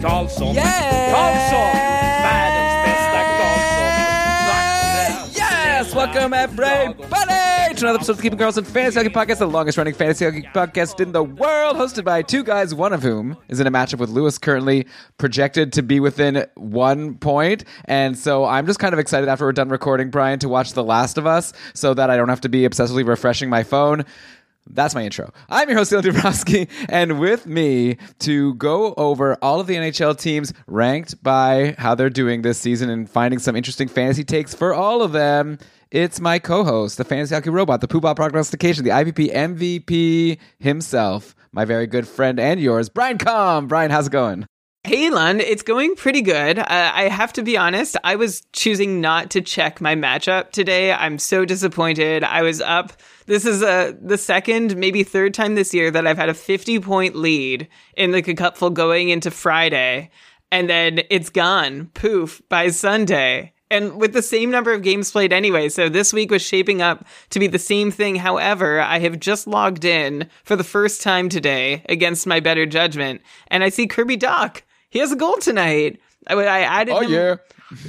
Karlsson, Yeah! Karlsson, världens bästa Karlsson. Vackra Yes! Welcome everybody to another episode of the Keeping Karlsson Fantasy Hockey Podcast, the longest running fantasy hockey podcast in the world, hosted by two guys, one of whom is in a matchup with Lewis, currently projected to be within one point. And so I'm just kind of excited after we're done recording, Brian, to watch The Last of Us so that I don't have to be obsessively refreshing my phone. That's my intro. I'm your host, Dylan Dubrowski, and with me to go over all of the NHL teams ranked by how they're doing this season and finding some interesting fantasy takes for all of them, it's my co-host, the fantasy hockey robot, the poobah prognostication, the IVP MVP himself, my very good friend and yours, Brian Com. Brian, how's it going? Hey, Lund, it's going pretty good. Uh, I have to be honest, I was choosing not to check my matchup today. I'm so disappointed. I was up. This is uh, the second, maybe third time this year that I've had a 50 point lead in the cupful going into Friday, and then it's gone, poof, by Sunday. And with the same number of games played anyway, so this week was shaping up to be the same thing. However, I have just logged in for the first time today against my better judgment, and I see Kirby Dach. He has a goal tonight. I, I added. Oh him, yeah.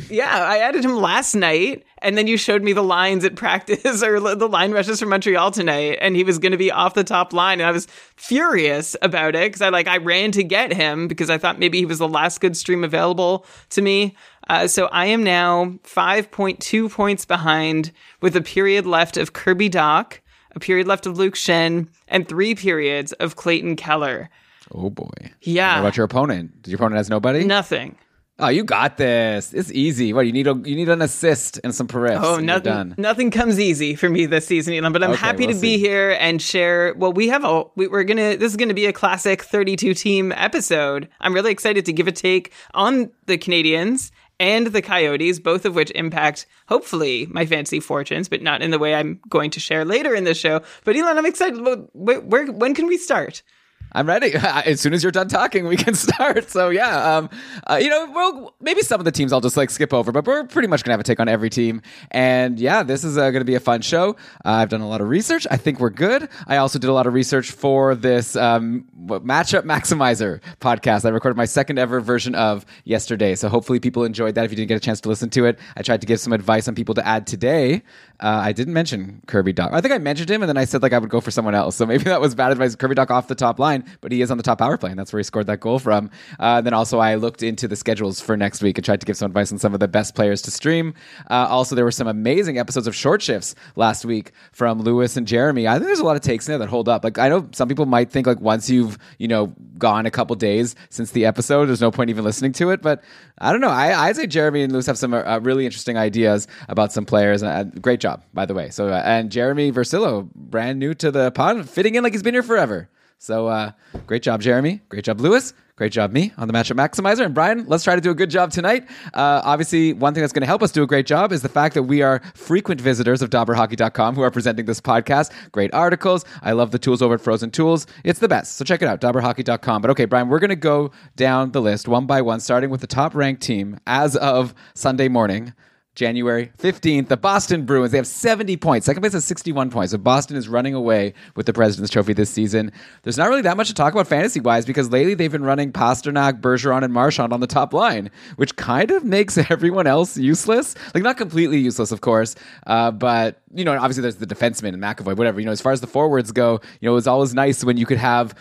Yeah, I added him last night, and then you showed me the lines at practice or the line rushes from Montreal tonight, and he was going to be off the top line, and I was furious about it because I like I ran to get him because I thought maybe he was the last good stream available to me. Uh, so I am now five point two points behind with a period left of Kirby Dach, a period left of Luke Schenn, and three periods of Clayton Keller. Oh boy. Yeah. What about your opponent? Your opponent has nobody. Nothing. Oh, you got this. It's easy. What you need? A, you need an assist and some periffs. Oh, nothing, nothing comes easy for me this season, Elon. But I'm Okay, happy we'll to be here and share. Well, we have a we, we're gonna. This is gonna be a classic 32 team episode. I'm really excited to give a take on the Canadiens and the Coyotes, both of which impact hopefully my fantasy fortunes, but not in the way I'm going to share later in the show. But Elon, I'm excited. Where, where when can we start? I'm ready. As soon as you're done talking, we can start. So yeah, um, uh, you know, well, maybe some of the teams I'll just like skip over, but we're pretty much gonna have a take on every team. And yeah, this is uh, gonna be a fun show. Uh, I've done a lot of research. I think we're good. I also did a lot of research for this um, matchup maximizer podcast. I recorded my second ever version of yesterday. So hopefully people enjoyed that. If you didn't get a chance to listen to it, I tried to give some advice on people to add today. Uh, I didn't mention Kirby Dach. I think I mentioned him, and then I said like I would go for someone else. So maybe that was bad advice. Kirby Dach off the top line, but he is on the top power play, and that's where he scored that goal from. Uh, then also I looked into the schedules for next week and tried to give some advice on some of the best players to stream. Uh, also, there were some amazing episodes of short shifts last week from Lewis and Jeremy. I think there's a lot of takes in there that hold up. Like I know some people might think like once you've you know gone a couple days since the episode, there's no point even listening to it. But I don't know. I I'd say Jeremy and Lewis have some uh, really interesting ideas about some players. And uh, great job, by the way. So uh, and Jeremy Versillo, brand new to the pod, fitting in like he's been here forever. So uh, great job, Jeremy. Great job, Lewis. Great job, me on the matchup maximizer. And Brian, let's try to do a good job tonight. Uh, obviously, one thing that's going to help us do a great job is the fact that we are frequent visitors of DobberHockey.com who are presenting this podcast. Great articles. I love the tools over at Frozen Tools. It's the best. So check it out, DobberHockey.com. But okay, Brian, we're going to go down the list one by one, starting with the top ranked team as of Sunday morning. January 15th, the Boston Bruins. They have 70 points. Second place has 61 points. So Boston is running away with the President's Trophy this season. There's not really that much to talk about fantasy wise because lately they've been running Pastrnak, Bergeron, and Marchand on the top line, which kind of makes everyone else useless. Like, not completely useless, of course, uh, but you know, obviously there's the defenseman and McAvoy, whatever. You know, as far as the forwards go, you know, it was always nice when you could have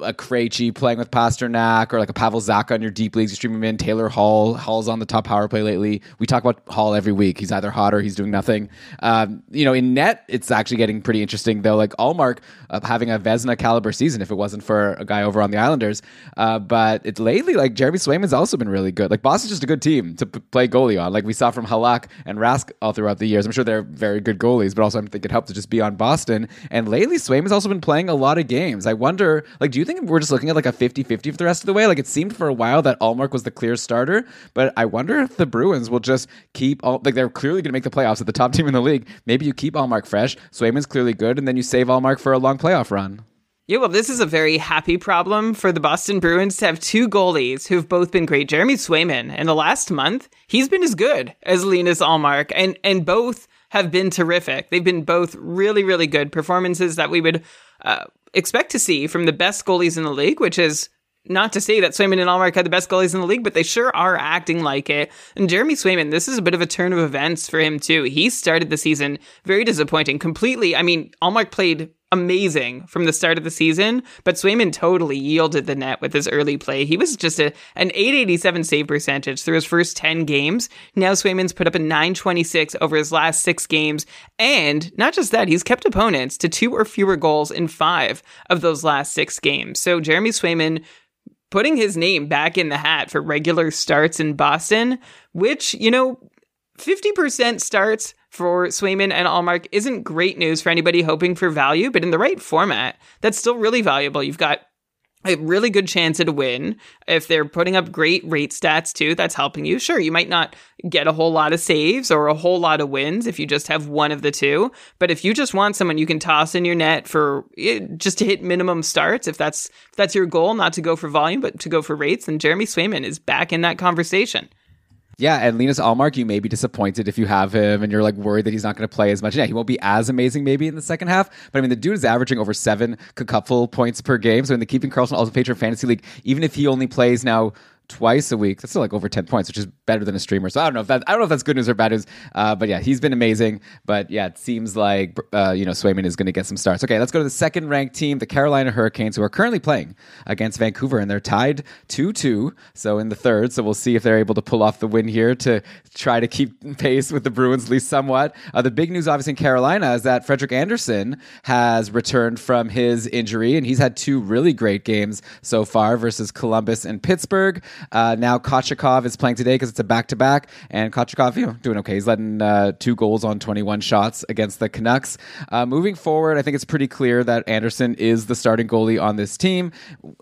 a Krejci playing with Pastrnak or like a Pavel Zacha on your deep leagues. You stream him in. Taylor Hall. Hall's on the top power play lately. We talk about Hall every week. He's either hot or he's doing nothing. Um, you know, in net, it's actually getting pretty interesting though. Like Ullmark having a Vezina caliber season if it wasn't for a guy over on the Islanders. Uh, but it's lately like Jeremy Swayman's also been really good. Like Boston's just a good team to p- play goalie on. Like we saw from Halak and Rask all throughout the years. I'm sure they're very good goalies but also I think it helped to just be on Boston. And lately, Swayman's also been playing a lot of games. I wonder, like, do you think we're just looking at like a 50 50 for the rest of the way? Like, it seemed for a while that Ullmark was the clear starter, but I wonder if the Bruins will just keep, all, like, they're clearly going to make the playoffs at the top team in the league. Maybe you keep Ullmark fresh, Swayman's clearly good, and then you save Ullmark for a long playoff run. Yeah, well, this is a very happy problem for the Boston Bruins to have two goalies who've both been great. Jeremy Swayman, in the last month, he's been as good as Linus Ullmark, and and both have been terrific. They've been both really, really good performances that we would uh, expect to see from the best goalies in the league, which is not to say that Swayman and Ullmark had the best goalies in the league, but they sure are acting like it. And Jeremy Swayman, this is a bit of a turn of events for him too. He started the season very disappointing, completely. I mean, Ullmark played amazing from the start of the season, but Swayman totally yielded the net with his early play. He was just a, an 887 save percentage through his first 10 games. Now Swayman's put up a 926 over his last six games. And not just that, he's kept opponents to two or fewer goals in five of those last six games. So Jeremy Swayman putting his name back in the hat for regular starts in Boston, which, you know, 50% starts for Swayman and Ullmark isn't great news for anybody hoping for value, but in the right format, that's still really valuable. You've got a really good chance at a win. If they're putting up great rate stats too, that's helping you. Sure, you might not get a whole lot of saves or a whole lot of wins if you just have one of the two. But if you just want someone you can toss in your net for eh, just to hit minimum starts, if that's if that's your goal, not to go for volume, but to go for rates, then Jeremy Swayman is back in that conversation. Yeah, and Linus Ullmark, you may be disappointed if you have him and you're like worried that he's not going to play as much. Yeah, he won't be as amazing maybe in the second half, but I mean, the dude is averaging over seven cupful points per game. So in the Keeping Karlsson Ultimate Patron Fantasy League, even if he only plays now twice a week. That's still like over 10 points, which is better than a streamer. So I don't know if that, I don't know if that's good news or bad news. Uh, but yeah, he's been amazing. But yeah, it seems like, uh, you know, Swayman is going to get some starts. Okay, let's go to the second ranked team, the Carolina Hurricanes, who are currently playing against Vancouver and they're tied 2 2. So in the third. So we'll see if they're able to pull off the win here to try to keep pace with the Bruins, at least somewhat. Uh, the big news, obviously, in Carolina is that Frederik Andersen has returned from his injury and he's had two really great games so far versus Columbus and Pittsburgh. Uh, now Kochetkov is playing today because it's a back to back, and Kochetkov, you know, doing okay. He's letting uh, two goals on 21 shots against the Canucks. Uh, moving forward, I think it's pretty clear that Andersen is the starting goalie on this team.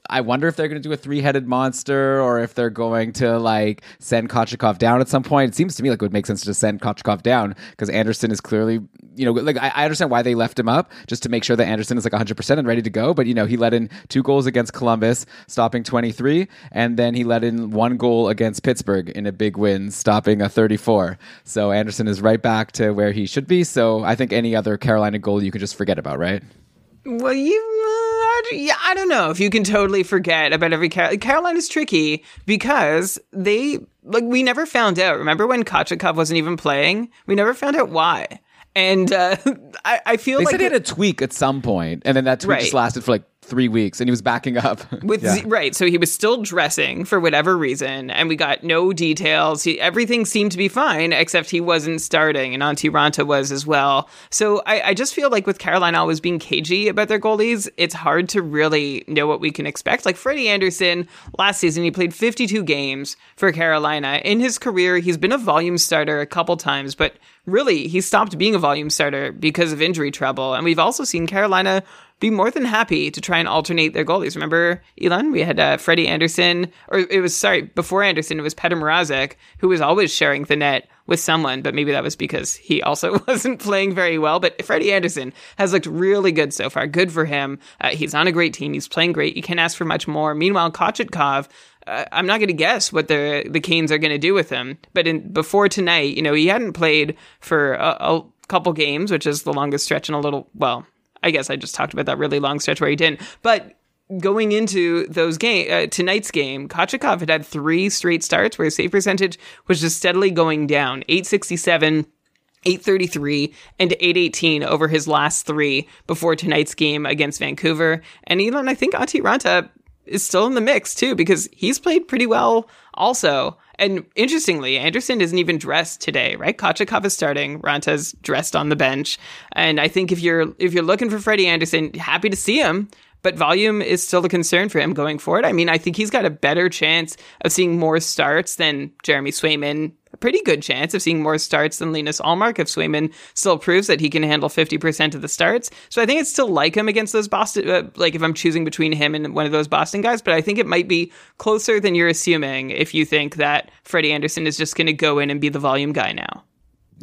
I wonder if they're going to do a three headed monster or if they're going to like send Kochetkov down at some point. It seems to me like it would make sense to send Kochetkov down because Andersen is clearly, you know, like I, I understand why they left him up just to make sure that Andersen is like 100% and ready to go. But, you know, he let in two goals against Columbus, stopping 23, and then he let in one goal against Pittsburgh in a big win, stopping a 34. So Andersen is right back to where he should be. So I think any other Carolina goal you can just forget about, right? Well, you, uh, yeah, I don't know if you can totally forget about every Car- Carolina's tricky because they like we never found out. Remember when Kochetkov wasn't even playing? We never found out why. And uh, I, I feel They like said he had a tweak at some point, and then that tweak just lasted for like three weeks, and he was backing up. with Yeah. Z- right so he was still dressing for whatever reason and we got no details. He, everything seemed to be fine except he wasn't starting and Antti Raanta was as well. So I, I just feel like with Carolina always being cagey about their goalies it's hard to really know what we can expect. Like Freddie Andersen last season he played 52 games for Carolina. In his career he's been a volume starter a couple times but really he stopped being a volume starter because of injury trouble. And we've also seen Carolina be more than happy to try and alternate their goalies. Remember, Elon? We had uh, Freddie Andersen, or it was, sorry, before Andersen, it was Petr Mrazek, who was always sharing the net with someone, but maybe that was because he also wasn't playing very well. But Freddie Andersen has looked really good so far. Good for him. Uh, he's on a great team. He's playing great. You can't ask for much more. Meanwhile, Kochetkov, uh, I'm not going to guess what the the Canes are going to do with him. But in before tonight, you know, he hadn't played for a, a couple games, which is the longest stretch in a little, well, I guess I just talked about that really long stretch where he didn't. But going into those game uh, tonight's game, Kochetkov had had three straight starts where his save percentage was just steadily going down, 867. 833 and 818 over his last three before tonight's game against Vancouver. And Elon, I think Antti Raanta is still in the mix too because he's played pretty well also. And interestingly, Andersen isn't even dressed today, right? Kochetkov is starting, Raanta's dressed on the bench. And I think if you're if you're looking for Freddie Andersen, happy to see him. But volume is still a concern for him going forward. I mean, I think he's got a better chance of seeing more starts than Jeremy Swayman, pretty good chance of seeing more starts than Linus Ullmark if Swayman still proves that he can handle 50% of the starts. So I think it's still like him against those Boston, uh, like if I'm choosing between him and one of those Boston guys, but I think it might be closer than you're assuming if you think that Freddie Andersen is just going to go in and be the volume guy now.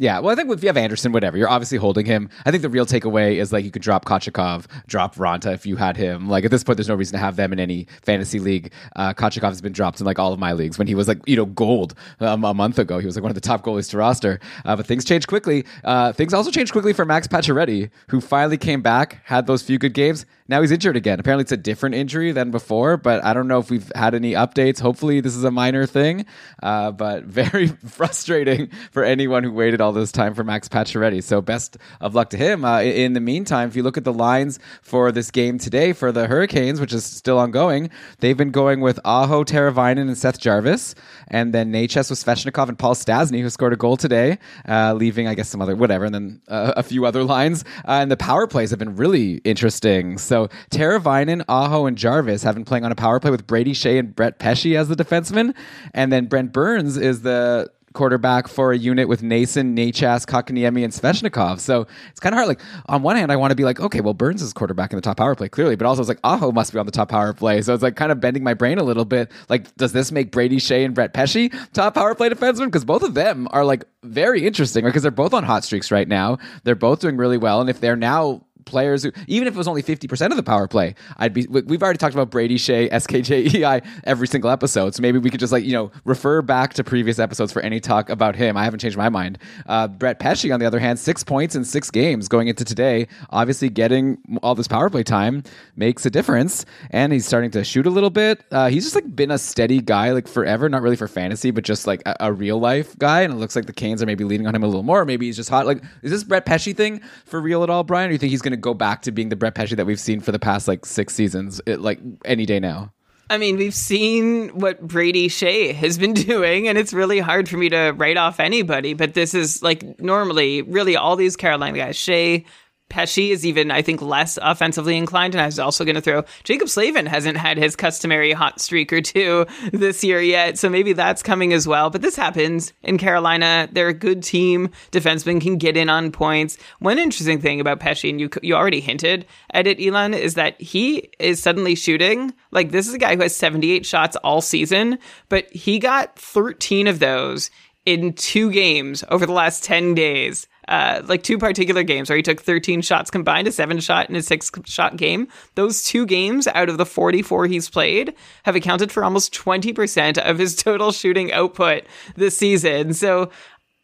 Yeah, well, I think if you have Andersen, whatever, you're obviously holding him. I think the real takeaway is like you could drop Kochetkov, drop Raanta if you had him. Like at this point, there's no reason to have them in any fantasy league. Uh, Kochetkov has been dropped in like all of my leagues when he was like you know gold um, a month ago. He was like one of the top goalies to roster. Uh, but things change quickly. Uh, things also changed quickly for Max Pacioretty, who finally came back, had those few good games. Now he's injured again. Apparently, it's a different injury than before, but I don't know if we've had any updates. Hopefully, this is a minor thing, uh, but very frustrating for anyone who waited all this time for Max Pacioretty. So, best of luck to him. Uh, in the meantime, if you look at the lines for this game today for the Hurricanes, which is still ongoing, they've been going with Aho, Teravainen, and Seth Jarvis, and then Necas with Svechnikov and Paul Stastny, who scored a goal today, uh, leaving, I guess, some other, whatever, and then uh, a few other lines. Uh, and the power plays have been really interesting. So, so Teravainen, Aho, and Jarvis have been playing on a power play with Brady Skjei and Brett Pesce as the defenseman. And then Brent Burns is the quarterback for a unit with Noesen, Necas, Kotkaniemi, and Svechnikov. So it's kind of hard. Like on one hand, I want to be like, okay, well Burns is quarterback in the top power play clearly, but also it's like Aho must be on the top power play. So it's like kind of bending my brain a little bit. Like, does this make Brady Skjei and Brett Pesce top power play defensemen? Because both of them are like very interesting because they're both on hot streaks right now. They're both doing really well, and if they're now players who, even if it was only 50% of the power play, I'd be, we've already talked about Brady Skjei, SKJEI every single episode. So maybe we could just like, you know, refer back to previous episodes for any talk about him. I haven't changed my mind. Uh, Brett Pesce, on the other hand, six points in six games going into today. Obviously, getting all this power play time makes a difference. And he's starting to shoot a little bit. Uh, he's just like been a steady guy like forever, not really for fantasy, but just like a, a real life guy. And it looks like the Canes are maybe leaning on him a little more. Maybe he's just hot. Like, is this Brett Pesce thing for real at all, Brian? Or do you think he's going to go back to being the Brett Pesce that we've seen for the past like six seasons, it, like any day now? I mean, we've seen what Brady Skjei has been doing, and it's really hard for me to write off anybody. But this is like normally, really, all these Carolina guys, Skjei, Pesce is even, I think, less offensively inclined. And I was also going to throw Jaccob Slavin hasn't had his customary hot streak or two this year yet. So maybe that's coming as well. But this happens in Carolina. They're a good team. Defensemen can get in on points. One interesting thing about Pesce, and you, you already hinted at it, Elon, is that he is suddenly shooting. Like, this is a guy who has 78 shots all season, but he got 13 of those in two games over the last 10 days uh, like two particular games where he took 13 shots combined, a seven shot and a six shot game. Those two games out of the 44 he's played have accounted for almost 20% of his total shooting output this season. So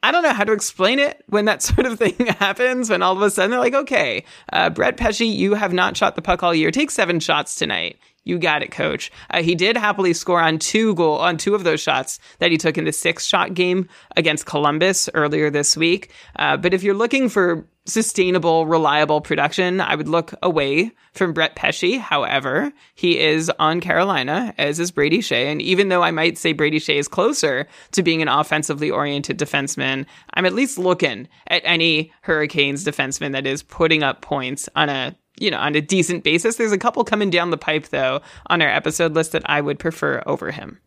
I don't know how to explain it when that sort of thing happens. When all of a sudden they're like, okay, uh, Brett Pesce, you have not shot the puck all year. Take seven shots tonight. You got it, coach. Uh, he did happily score on two goal on two of those shots that he took in the six shot game against Columbus earlier this week. Uh, but if you're looking for sustainable, reliable production, I would look away from Brett Pesce. However, he is on Carolina, as is Brady Skjei. And even though I might say Brady Skjei is closer to being an offensively oriented defenseman, I'm at least looking at any Hurricanes defenseman that is putting up points on a you know, on a decent basis. There's a couple coming down the pipe though on our episode list that I would prefer over him.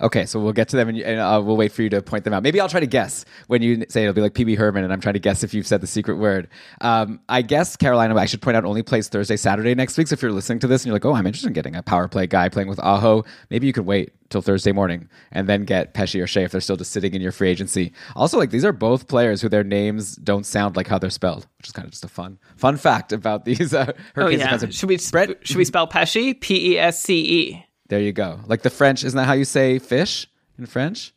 Okay, so we'll get to them and, and uh, we'll wait for you to point them out. Maybe I'll try to guess when you say it'll be like PB Herman, and I'm trying to guess if you've said the secret word. Um, I guess Carolina, I should point out, only plays Thursday, Saturday next week. So if you're listening to this and you're like, oh, I'm interested in getting a power play guy playing with Aho, maybe you could wait till Thursday morning and then get Pesce or Skjei if they're still just sitting in your free agency. Also, like these are both players who their names don't sound like how they're spelled, which is kind of just a fun fun fact about these. Uh, oh yeah, should we Brett, should we spell Pesce? P E S C E. There you go. Like the French, isn't that how you say fish in French?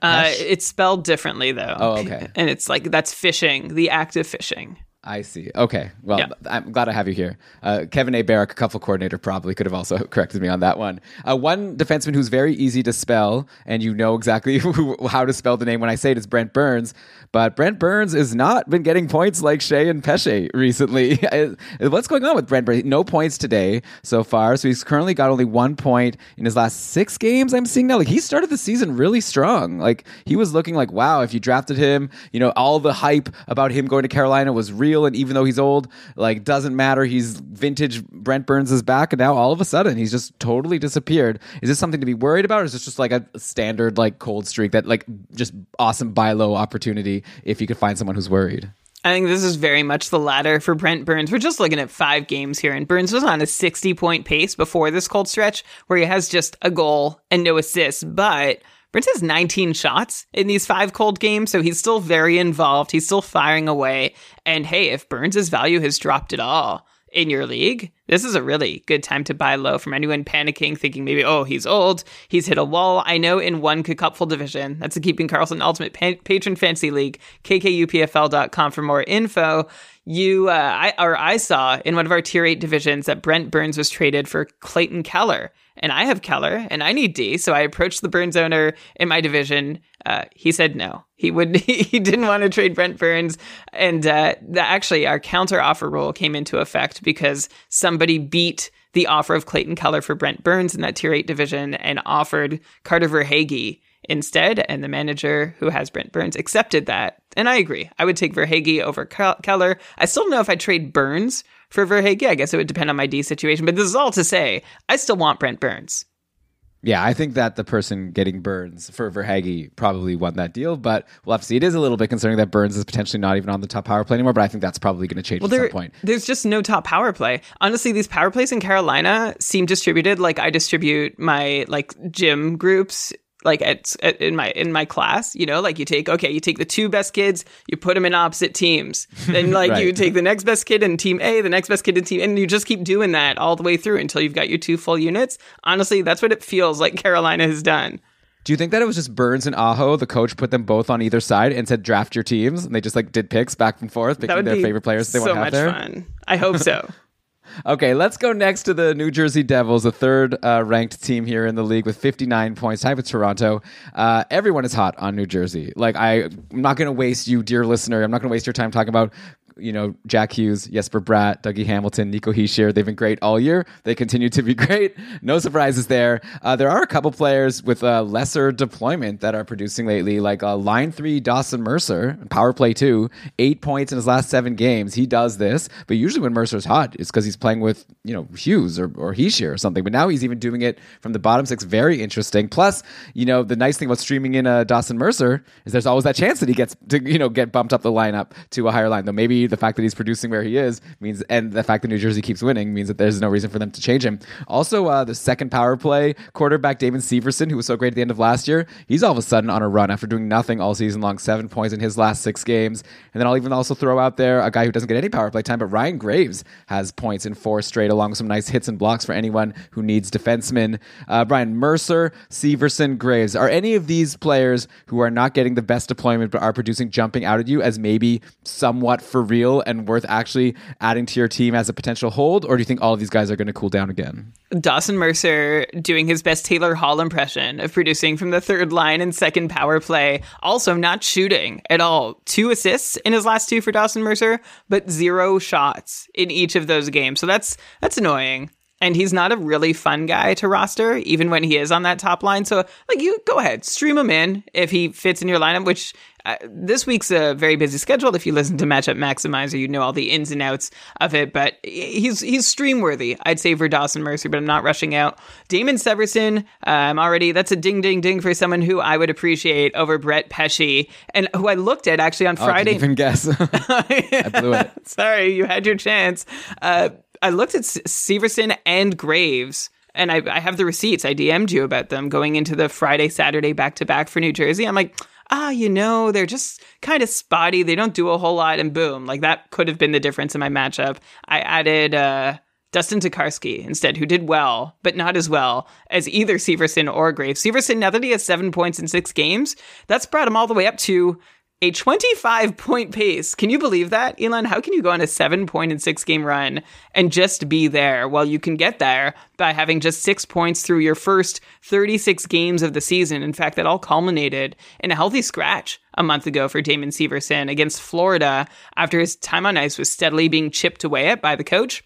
Uh, it's spelled differently though. Oh, okay. And it's like that's fishing, the act of fishing. I see. Okay. Well, yeah. I'm glad I have you here. Uh, Kevin A. Barrick, a couple coordinator, probably could have also corrected me on that one. Uh, one defenseman who's very easy to spell, and you know exactly who, how to spell the name when I say it, is Brent Burns. But Brent Burns has not been getting points like Skjei and Pesce recently. What's going on with Brent Burns? No points today so far. So he's currently got only one point in his last six games. I'm seeing now. Like he started the season really strong. Like he was looking like, wow, if you drafted him, you know, all the hype about him going to Carolina was real real, and even though he's old, like doesn't matter. He's vintage. Brent Burns is back, and now all of a sudden he's just totally disappeared. Is this something to be worried about, or is this just like a standard like cold streak that like just awesome buy low opportunity if you could find someone who's worried? I think this is very much the latter for Brent Burns. We're just looking at five games here, and Burns was on a 60 point pace before this cold stretch where he has just a goal and no assists. But Burns has 19 shots in these five cold games, so he's still very involved. He's still firing away. And hey, if Burns' value has dropped at all, in your league, this is a really good time to buy low from anyone panicking, thinking maybe, oh, he's old, he's hit a wall. I know in one cupful division, that's a Keeping Karlsson Ultimate pa- Patron Fantasy League, kkupfl.com for more info. You, uh, I, or I saw in one of our tier eight divisions that Brent Burns was traded for Clayton Keller and I have Keller and I need D. So I approached the Burns owner in my division. Uh, he said no. He would. He didn't want to trade Brent Burns, and uh, the, actually our counter offer rule came into effect because somebody beat the offer of Clayton Keller for Brent Burns in that tier eight division and offered Carter Verhaeghe instead. And the manager who has Brent Burns accepted that. And I agree. I would take Verhaeghe over Keller. I still don't know if I trade Burns for Verhaeghe, I guess it would depend on my D situation. But this is all to say, I still want Brent Burns. Yeah, I think that the person getting Burns for Verhaeghe probably won that deal, but we'll have to see. It is a little bit concerning that Burns is potentially not even on the top power play anymore, but I think that's probably going to change well, at there, some point. There's just no top power play. Honestly, these power plays in Carolina seem distributed like I distribute my like gym groups like at, at, uh, in my in my class you know like you take okay you take the two best kids you put them in opposite teams then like right. you take the next best kid in team a the next best kid in team and you just keep doing that all the way through until you've got your two full units honestly that's what it feels like carolina has done do you think that it was just Burns and Aho? The coach put them both on either side and said draft your teams, and they just like did picks back and forth, picking their favorite players they so want to have there. Fun. I hope so. Okay, let's go next to the New Jersey Devils, the third uh, ranked team here in the league with 59 points, tied with Toronto. Uh, everyone is hot on New Jersey. Like, I, I'm not going to waste you, dear listener. I'm not going to waste your time talking about you know, Jack Hughes, Jesper Bratt, Dougie Hamilton, Nico Hischier. They've been great all year. They continue to be great. No surprises there. Uh, there are a couple players with a lesser deployment that are producing lately, like uh, line three Dawson Mercer, power play two, eight points in his last seven games. He does this, but usually when Mercer's hot, it's because he's playing with, you know, Hughes or, or Hischier or something. But now he's even doing it from the bottom six. Very interesting. Plus, you know, the nice thing about streaming in uh, Dawson Mercer is there's always that chance that he gets to, you know, get bumped up the lineup to a higher line. Though maybe the fact that he's producing where he is means, and the fact that New Jersey keeps winning means that there's no reason for them to change him. Also, uh, the second power play quarterback Damon Severson, who was so great at the end of last year, he's all of a sudden on a run after doing nothing all season long, seven points in his last six games. And then I'll even also throw out there a guy who doesn't get any power play time, but Ryan Graves has points in four straight, along with some nice hits and blocks for anyone who needs defensemen. Uh, Brian Mercer, Severson, Graves. Are any of these players who are not getting the best deployment but are producing jumping out at you as maybe somewhat for real and worth actually adding to your team as a potential hold, or do you think all of these guys are going to cool down again? Dawson Mercer doing his best Taylor Hall impression of producing from the third line and second power play. Also, not shooting at all. Two assists in his last two for Dawson Mercer, but zero shots in each of those games. So that's that's annoying and he's not a really fun guy to roster, even when he is on that top line. So, like, you go ahead, stream him in if he fits in your lineup, which this week's a very busy schedule. If you listen to Matchup Maximizer, you know all the ins and outs of it. But he's he's stream worthy. I'd say for Dawson Mercer, but I'm not rushing out. Damon Severson, I'm already that's a ding ding ding for someone who I would appreciate over Brett Pesce, and who I looked at actually on oh, Friday. even guess. I blew it. Sorry, you had your chance. Uh, I looked at Severson and Graves and I, I, have the receipts. I DM'd you about them going into the Friday, Saturday back to back for New Jersey. I'm like, ah, you know, they're just kind of spotty. They don't do a whole lot, and boom, like that could have been the difference in my matchup. I added uh, Dustin Tokarski instead, who did well, but not as well as either Severson or Graves. Severson, now that he has seven points in six games, that's brought him all the way up to a 25 point pace. Can you believe that, Elon? How can you go on a seven point and six game run and just be there? Well, you can get there by having just six points through your first 36 games of the season. In fact, that all culminated in a healthy scratch a month ago for Damon Severson against Florida after his time on ice was steadily being chipped away at by the coach.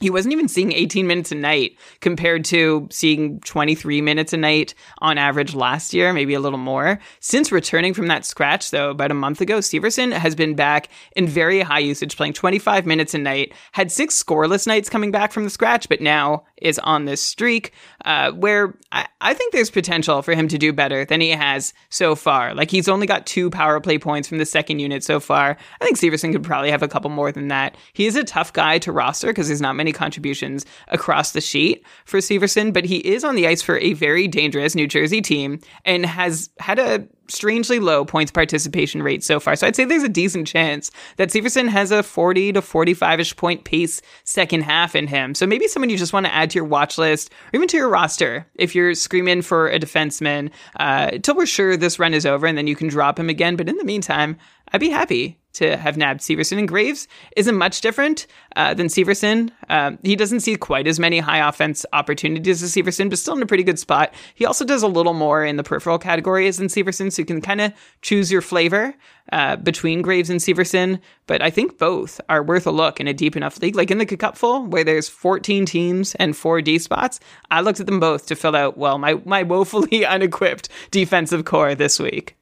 He wasn't even seeing 18 minutes a night compared to seeing 23 minutes a night on average last year, maybe a little more. Since returning from that scratch, though, about a month ago, Severson has been back in very high usage, playing 25 minutes a night, had six scoreless nights coming back from the scratch, but now is on this streak uh, where I, I think there's potential for him to do better than he has so far. Like he's only got two power play points from the second unit so far. I think Severson could probably have a couple more than that. He is a tough guy to roster because there's not many contributions across the sheet for Severson, but he is on the ice for a very dangerous New Jersey team and has had a strangely low points participation rate so far. So I'd say there's a decent chance that Severson has a 40 to 45 ish point pace second half in him. So maybe someone you just want to add to your watch list or even to your roster if you're screaming for a defenseman uh, until we're sure this run is over and then you can drop him again. But in the meantime, I'd be happy to have nabbed Severson. And Graves isn't much different uh, than Severson. Um, he doesn't see quite as many high offense opportunities as Severson, but still in a pretty good spot. He also does a little more in the peripheral categories than Severson, so you can kind of choose your flavor uh, between Graves and Severson. But I think both are worth a look in a deep enough league. Like in the Cupful, where there's 14 teams and four D spots, I looked at them both to fill out, well, my, my woefully unequipped defensive core this week.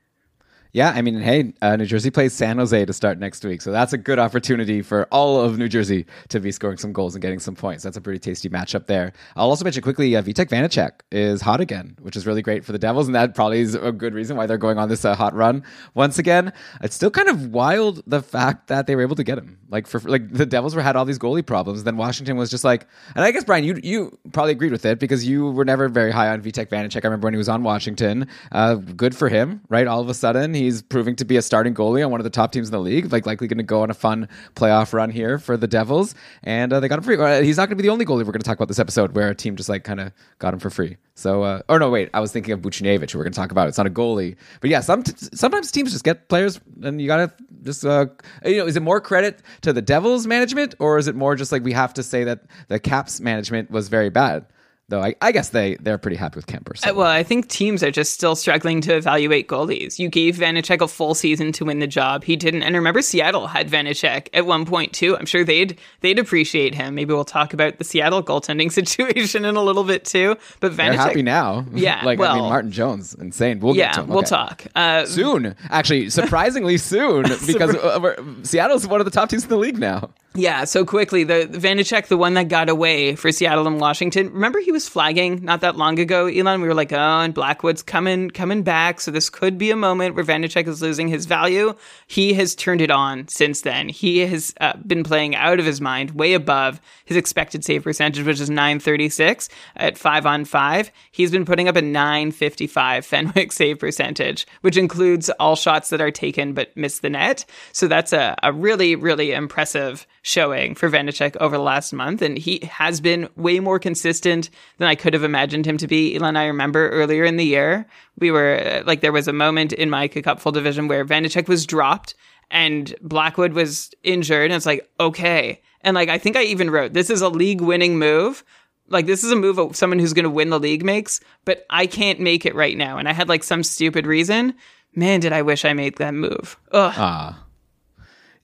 Yeah, I mean, hey, uh, New Jersey plays San Jose to start next week, so that's a good opportunity for all of New Jersey to be scoring some goals and getting some points. That's a pretty tasty matchup there. I'll also mention quickly, uh, Vitek Vanecek is hot again, which is really great for the Devils, and that probably is a good reason why they're going on this uh, hot run once again. It's still kind of wild the fact that they were able to get him. Like for like the Devils were had all these goalie problems, then Washington was just like, and I guess Brian, you you probably agreed with it because you were never very high on Vitek Vanecek. I remember when he was on Washington. Uh, good for him, right? All of a sudden, he's proving to be a starting goalie on one of the top teams in the league, like likely going to go on a fun playoff run here for the Devils, and uh, they got him free. Uh, he's not going to be the only goalie we're going to talk about this episode where a team just like kind of got him for free. So, uh, or no, wait, I was thinking of Buchnevich, who we're going to talk about. It's not a goalie, but yeah, some t- sometimes teams just get players, and you got to just uh, you know, is it more credit to the Devils management, or is it more just like we have to say that the Caps management was very bad? Though I, I guess they they're pretty happy with Kuemper. So. Uh, well, I think teams are just still struggling to evaluate goalies. You gave Vanecek a full season to win the job. He didn't. And remember, Seattle had Vanecek at one point too. I'm sure they'd they'd appreciate him. Maybe we'll talk about the Seattle goaltending situation in a little bit too. But Vanecek, they're happy now. Yeah, like well, I mean, Martin Jones, insane. We'll yeah, get to him. we'll talk uh, soon. Actually, surprisingly soon, because uh, Seattle's one of the top teams in the league now. Yeah, so quickly, the, the Vanecek, the one that got away for Seattle and Washington. Remember, he was flagging not that long ago, Elon. We were like, oh, and Blackwood's coming coming back, so this could be a moment where Vanecek is losing his value. He has turned it on since then. He has uh, been playing out of his mind, way above his expected save percentage, which is 936 at five on five. He's been putting up a 955 Fenwick save percentage, which includes all shots that are taken but miss the net. So that's a, a really, really impressive showing for Vanecek over the last month, and he has been way more consistent than I could have imagined him to be. Elon, I remember earlier in the year, we were uh, like, there was a moment in my Cupful division where Vanecek was dropped and Blackwood was injured, and it's like, okay. And like, I think I even wrote, this is a league winning move. Like, this is a move of someone who's going to win the league makes, but I can't make it right now. And I had like some stupid reason. Man, did I wish I made that move. Ugh. Ah.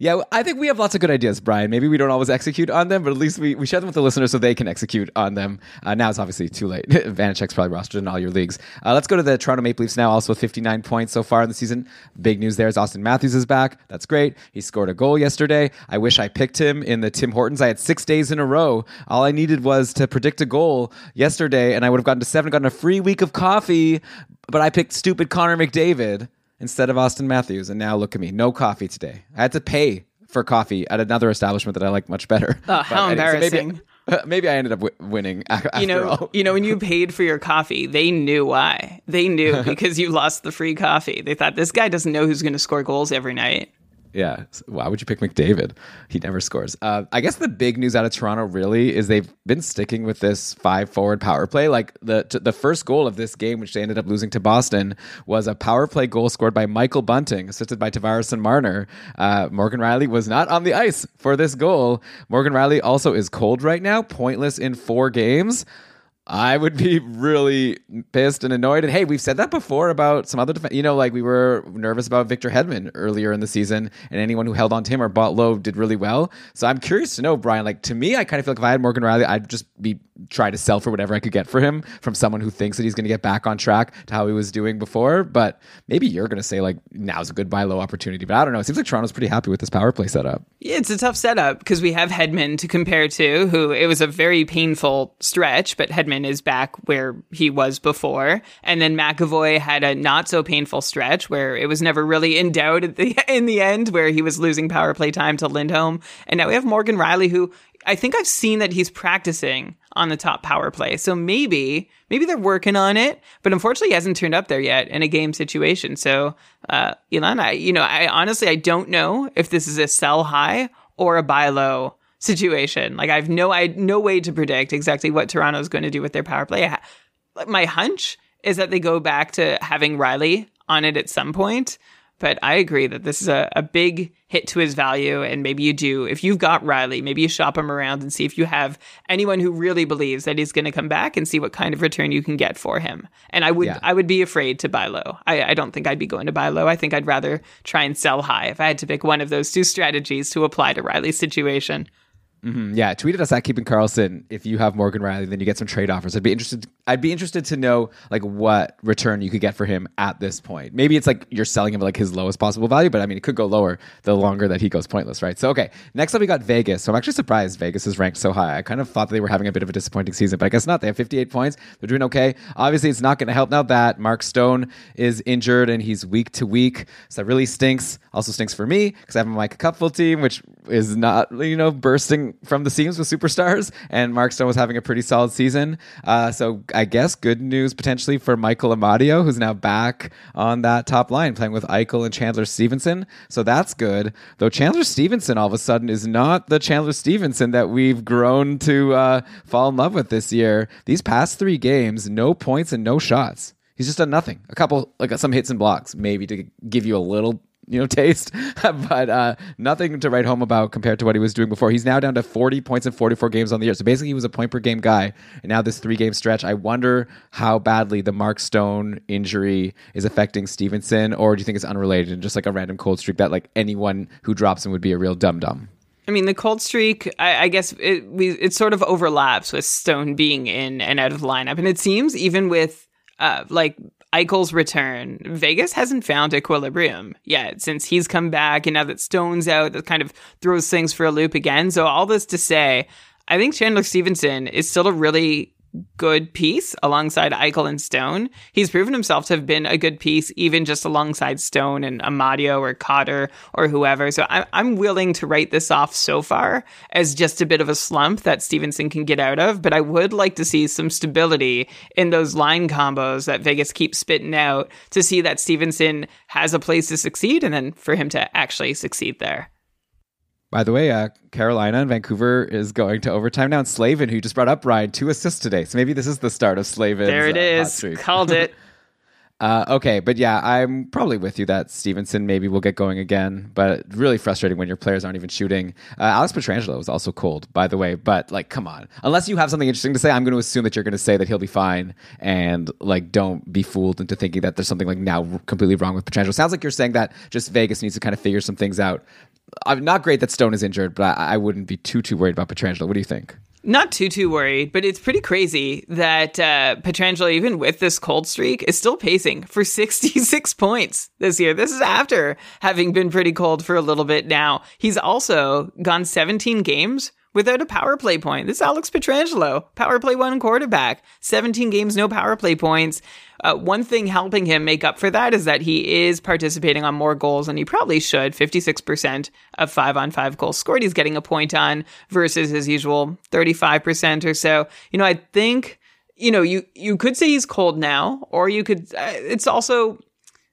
Yeah, I think we have lots of good ideas, Brian. Maybe we don't always execute on them, but at least we, we share them with the listeners so they can execute on them. Uh, now it's obviously too late. Vanecek's probably rostered in all your leagues. Uh, let's go to the Toronto Maple Leafs now, also with 59 points so far in the season. Big news there is Auston Matthews is back. That's great. He scored a goal yesterday. I wish I picked him in the Tim Hortons. I had six days in a row. All I needed was to predict a goal yesterday, and I would have gotten to seven, gotten a free week of coffee, but I picked stupid Connor McDavid instead of Auston Matthews. And now look at me, no coffee today. I had to pay for coffee at another establishment that I like much better. Oh, how But anyway, so embarrassing. maybe, maybe I ended up w- winning after you know, all. you know, when you paid for your coffee, they knew why. They knew because you lost the free coffee. They thought this guy doesn't know who's going to score goals every night. Yeah. Why would you pick McDavid? He never scores. Uh, I guess the big news out of Toronto really is they've been sticking with this five forward power play. Like the t- the first goal of this game, which they ended up losing to Boston, was a power play goal scored by Michael Bunting, assisted by Tavares and Marner. Uh, Morgan Rielly was not on the ice for this goal. Morgan Rielly also is cold right now, pointless in four games. I would be really pissed and annoyed. And hey, we've said that before about some other defense. You know, like we were nervous about Victor Hedman earlier in the season, and anyone who held on to him or bought low did really well. So I'm curious to know, Brian. Like to me, I kind of feel like if I had Morgan Rielly, I'd just be try to sell for whatever I could get for him from someone who thinks that he's going to get back on track to how he was doing before. But maybe you're going to say like now's a good buy low opportunity. But I don't know. It seems like Toronto's pretty happy with this power play setup. Yeah, it's a tough setup because we have Hedman to compare to, who it was a very painful stretch, but Hedman is back where he was before. And then McAvoy had a not so painful stretch where it was never really in doubt the in the end, where he was losing power play time to Lindholm. And now we have Morgan Rielly, who I think I've seen that he's practicing on the top power play. So maybe, maybe they're working on it, but unfortunately he hasn't turned up there yet in a game situation. So, uh, Elon, I, you know, I honestly, I don't know if this is a sell high or a buy low situation. Like I have no, I no way to predict exactly what Toronto is going to do with their power play. My hunch is that they go back to having Rielly on it at some point. But I agree that this is a, a big hit to his value. And maybe you do. If you've got Rielly, maybe you shop him around and see if you have anyone who really believes that he's going to come back and see what kind of return you can get for him. And I would, yeah. I would be afraid to buy low. I, I don't think I'd be going to buy low. I think I'd rather try and sell high if I had to pick one of those two strategies to apply to Rielly's situation. Mm-hmm. Yeah, tweeted us at Keeping Karlsson if you have Morgan Rielly, then you get some trade offers. I'd be interested. I'd be interested to know like what return you could get for him at this point. Maybe it's like you're selling him like his lowest possible value, but I mean it could go lower the longer that he goes pointless, right? So okay, next up we got Vegas. So I'm actually surprised Vegas is ranked so high. I kind of thought they were having a bit of a disappointing season, but I guess not. They have 58 points. They're doing okay. Obviously, it's not going to help now that Mark Stone is injured and he's week to week, so that really stinks. Also stinks for me because I have a Mike Cupful team, which is not you know bursting from the seams with superstars, and Mark Stone was having a pretty solid season. Uh, so I guess good news potentially for Michael Amadio, who's now back on that top line, playing with Eichel and Chandler Stephenson. So that's good. Though Chandler Stephenson all of a sudden is not the Chandler Stephenson that we've grown to uh, fall in love with this year. These past three games, no points and no shots. He's just done nothing. A couple, like some hits and blocks, maybe to give you a little you know taste, but uh, nothing to write home about compared to what he was doing before. He's now down to 40 points in 44 games on the year. So basically, he was a point per game guy, and now this three game stretch. I wonder how badly the Mark Stone injury is affecting Stephenson, or do you think it's unrelated and just like a random cold streak that like anyone who drops him would be a real dum dum? I mean, the cold streak, I, I guess it, we, it sort of overlaps with Stone being in and out of lineup. And it seems even with uh, like Eichel's return, Vegas hasn't found equilibrium yet since he's come back, and now that Stone's out, that kind of throws things for a loop again. So all this to say, I think Chandler Stephenson is still a really good piece alongside Eichel and Stone. He's proven himself to have been a good piece, even just alongside Stone and Amadio or Cotter or whoever. So I'm, I'm willing to write this off so far as just a bit of a slump that Stephenson can get out of. But I would like to see some stability in those line combos that Vegas keeps spitting out to see that Stephenson has a place to succeed and then for him to actually succeed there. By the way, uh, Carolina and Vancouver is going to overtime now. And Slavin, who you just brought up, Ryan, two assists today. So maybe this is the start of Slavin. There it uh, is. Called it. uh, okay, but yeah, I'm probably with you that Stephenson maybe will get going again, but really frustrating when your players aren't even shooting. Uh, Alex Pietrangelo was also cold, by the way, but like, come on. Unless you have something interesting to say, I'm going to assume that you're going to say that he'll be fine and like, don't be fooled into thinking that there's something like now completely wrong with Pietrangelo. Sounds like you're saying that just Vegas needs to kind of figure some things out I'm not great that Stone is injured, but I, I wouldn't be too too worried about Pietrangelo. What do you think? Not too too worried, but it's pretty crazy that uh, Pietrangelo, even with this cold streak, is still pacing for 66 points this year. This is after having been pretty cold for a little bit now. He's also gone 17 games without a power play point. This is Alex Pietrangelo, power play one quarterback, 17 games, no power play points. Uh, one thing helping him make up for that is that he is participating on more goals than he probably should. 56% of five on five goals scored, he's getting a point on versus his usual 35% or so. You know, I think, you know, you, you could say he's cold now, or you could, uh, it's also,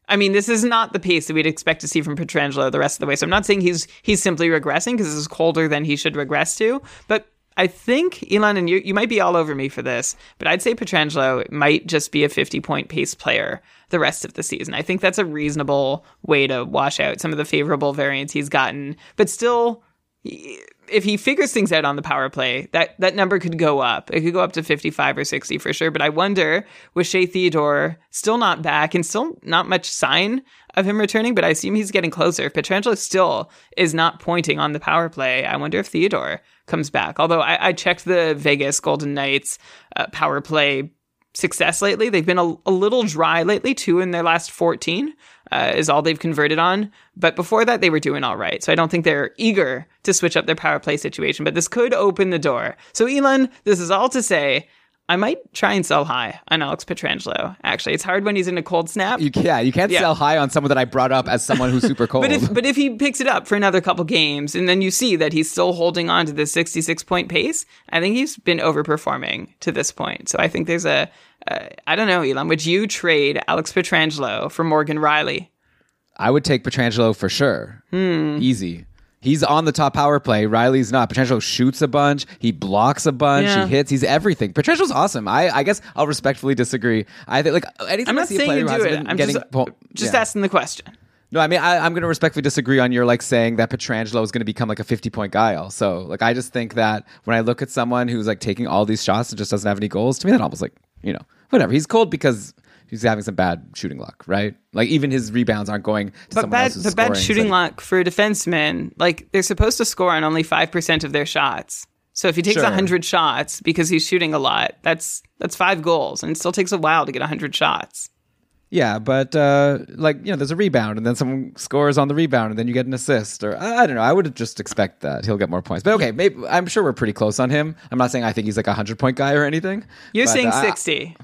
I mean, this is not the pace that we'd expect to see from Pietrangelo the rest of the way. So I'm not saying he's he's simply regressing because this is colder than he should regress to. But I think Elon and you you might be all over me for this, but I'd say Pietrangelo might just be a 50 point pace player the rest of the season. I think that's a reasonable way to wash out some of the favorable variance he's gotten, but still if he figures things out on the power play, that, that number could go up. It could go up to 55 or 60 for sure. But I wonder, with Shea Theodore still not back and still not much sign of him returning, but I assume he's getting closer. If Pietrangelo still is not pointing on the power play, I wonder if Theodore comes back. Although I, I checked the Vegas Golden Knights uh, power play success lately. They've been a, a, little dry lately, two in their last 14 uh, is all they've converted on. But before that, they were doing all right. So I don't think they're eager to switch up their power play situation, but this could open the door. So, Elon, this is all to say. I might try and sell high on Alex Pietrangelo. Actually, it's hard when he's in a cold snap. You, yeah, you can't yeah. sell high on someone that I brought up as someone who's super cold. but if but if he picks it up for another couple games, and then you see that he's still holding on to the 66 point pace, I think he's been overperforming to this point. So I think there's a uh, I don't know, Elon. Would you trade Alex Pietrangelo for Morgan Rielly? I would take Pietrangelo for sure. Hmm. Easy. He's on the top power play. Rielly's not. Pietrangelo shoots a bunch. He blocks a bunch. Yeah. He hits. He's everything. Pietrangelo's awesome. I, I guess I'll respectfully disagree. I think like anytime I'm not I see a saying player you do it. I'm getting just, po- just yeah. asking the question. No, I mean I, am going to respectfully disagree on your like saying that Pietrangelo is going to become like a 50 point guy. Also, like I just think that when I look at someone who's like taking all these shots and just doesn't have any goals, to me that almost like you know whatever. He's cold because he's having some bad shooting luck, right? Like even his rebounds aren't going to but bad, but bad shooting so- luck for defensemen. Like they're supposed to score on only five percent of their shots. So if he takes Sure. hundred shots because he's shooting a lot, that's that's five goals, and it still takes a while to get hundred shots. Yeah, but uh, like you know, there's a rebound, and then someone scores on the rebound, and then you get an assist, or I, I don't know. I would just expect that he'll get more points. But okay, maybe I'm sure we're pretty close on him. I'm not saying I think he's like a hundred point guy or anything. You're saying uh, I- sixty.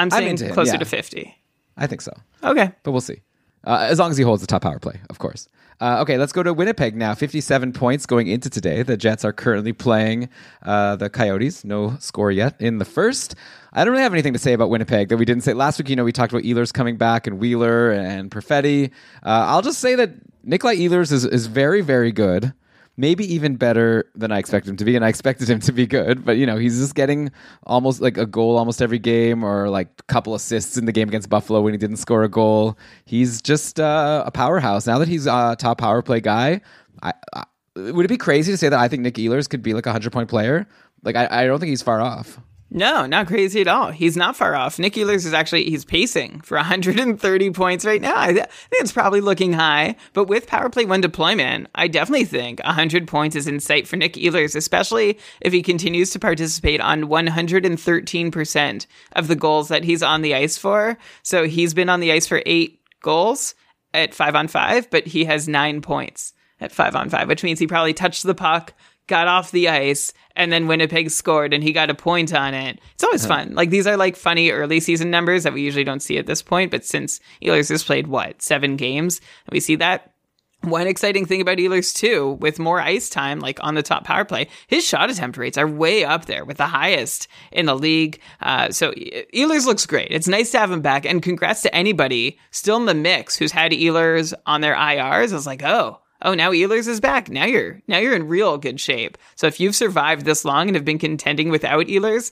I'm saying him, closer yeah. to fifty. I think so. Okay. but we'll see. Uh, as long as he holds the top power play, of course. Uh, okay, let's go to Winnipeg now. 57 points going into today. The Jets are currently playing uh, the Coyotes. No score yet in the first. I don't really have anything to say about Winnipeg that we didn't say last week. You know, we talked about Ehlers coming back and Wheeler and Perfetti. Uh, I'll just say that Nikolai Ehlers is, is very, very good. Maybe even better than I expected him to be, and I expected him to be good. But you know, he's just getting almost like a goal almost every game, or like a couple assists in the game against Buffalo when he didn't score a goal. He's just uh, a powerhouse. Now that he's a top power play guy, I, I, would it be crazy to say that I think Nick Ehlers could be like a hundred point player? Like I, I don't think he's far off. No, not crazy at all. He's not far off. Nick Ehlers is actually he's pacing for 130 points right now. I, I think it's probably looking high, but with power play one deployment, I definitely think 100 points is in sight for Nick Ehlers, especially if he continues to participate on 113% of the goals that he's on the ice for. So he's been on the ice for eight goals at five on five, but he has nine points at five on five, which means he probably touched the puck, got off the ice, and then Winnipeg scored and he got a point on it. It's always fun. Like these are like funny early season numbers that we usually don't see at this point, but since Ehlers has played what, seven games, we see that. One exciting thing about Ehlers too, with more ice time, like on the top power play, his shot attempt rates are way up there with the highest in the league. Uh, so Ehlers looks great. It's nice to have him back, and congrats to anybody still in the mix who's had Ehlers on their IRs. I was like, oh, oh, now Ehlers is back. Now you're now you're in real good shape. So if you've survived this long and have been contending without Ehlers,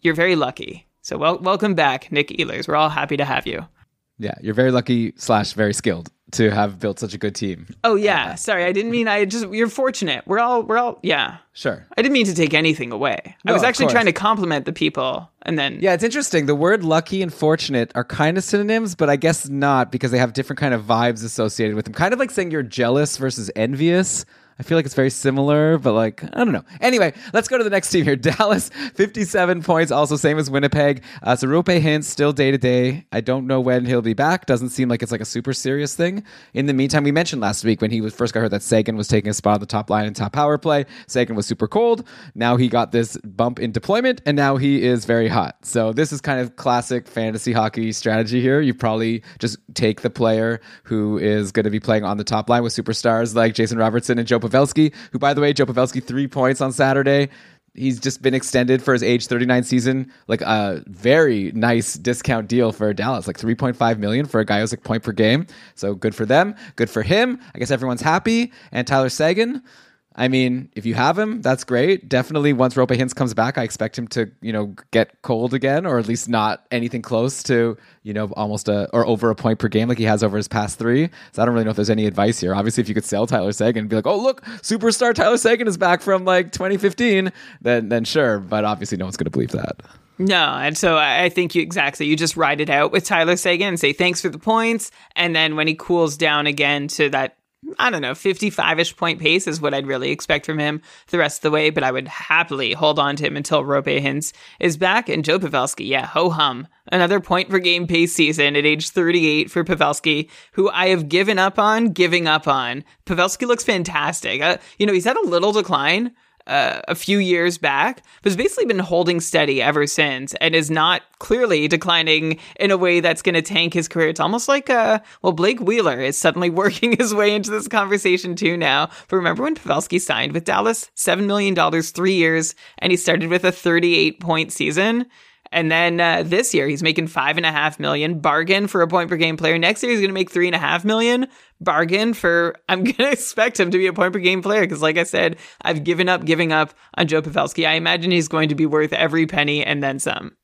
you're very lucky. So wel- welcome back, Nick Ehlers. We're all happy to have you. Yeah, you're very lucky slash very skilled to have built such a good team. Oh yeah, uh, sorry, I didn't mean I just. You're fortunate. We're all we're all yeah. Sure. I didn't mean to take anything away. I was actually trying to compliment the people, and then Yeah, it's interesting. The word lucky and fortunate are kind of synonyms, but I guess not because they have different kind of vibes associated with them. Kind of like saying you're jealous versus envious. I feel like it's very similar, but like, I don't know. Anyway, let's go to the next team here. Dallas, 57 points, also same as Winnipeg. Uh, so Roope Hintz still day to day. I don't know when he'll be back. Doesn't seem like it's like a super serious thing. In the meantime, we mentioned last week when he was first got heard that Seguin was taking a spot on the top line and top power play. Seguin was super cold. Now he got this bump in deployment, and now he is very hot. So this is kind of classic fantasy hockey strategy here. You probably just take the player who is going to be playing on the top line with superstars like Jason Robertson and Joe Pavelski, who, by the way, Joe Pavelski, three points on Saturday. He's just been extended for his age 39 season, like a very nice discount deal for Dallas, like 3.5 million for a guy who's like point per game. So good for them, good for him. I guess everyone's happy. And Tyler Seguin, I mean, if you have him, that's great. Definitely, once Roope Hintz comes back, I expect him to, you know, get cold again, or at least not anything close to, you know, almost a or over a point per game like he has over his past three. So I don't really know if there's any advice here. Obviously, if you could sell Tyler Seguin and be like, oh look, superstar Tyler Seguin is back from like 2015, then then sure. But obviously, no one's going to believe that. No, and so I think you exactly you just ride it out with Tyler Seguin and say thanks for the points, and then when he cools down again to that I don't know, 55 ish point pace is what I'd really expect from him the rest of the way, but I would happily hold on to him until Roope Hintz is back. And Joe Pavelski, yeah, ho hum. Another point per game pace season at age 38 for Pavelski, who I have given up on, giving up on. Pavelski looks fantastic. Uh, you know, he's had a little decline, uh, a few years back, but has basically been holding steady ever since and is not clearly declining in a way that's going to tank his career. It's almost like, uh, well, Blake Wheeler is suddenly working his way into this conversation too now. But remember when Pavelski signed with Dallas? $7 million, three years, and he started with a 38 point season. And then uh, this year he's making five and a half million bargain for a point per game player. Next year he's going to make three and a half million bargain for. I'm going to expect him to be a point per game player because, like I said, I've given up giving up on Joe Pavelski. I imagine he's going to be worth every penny and then some.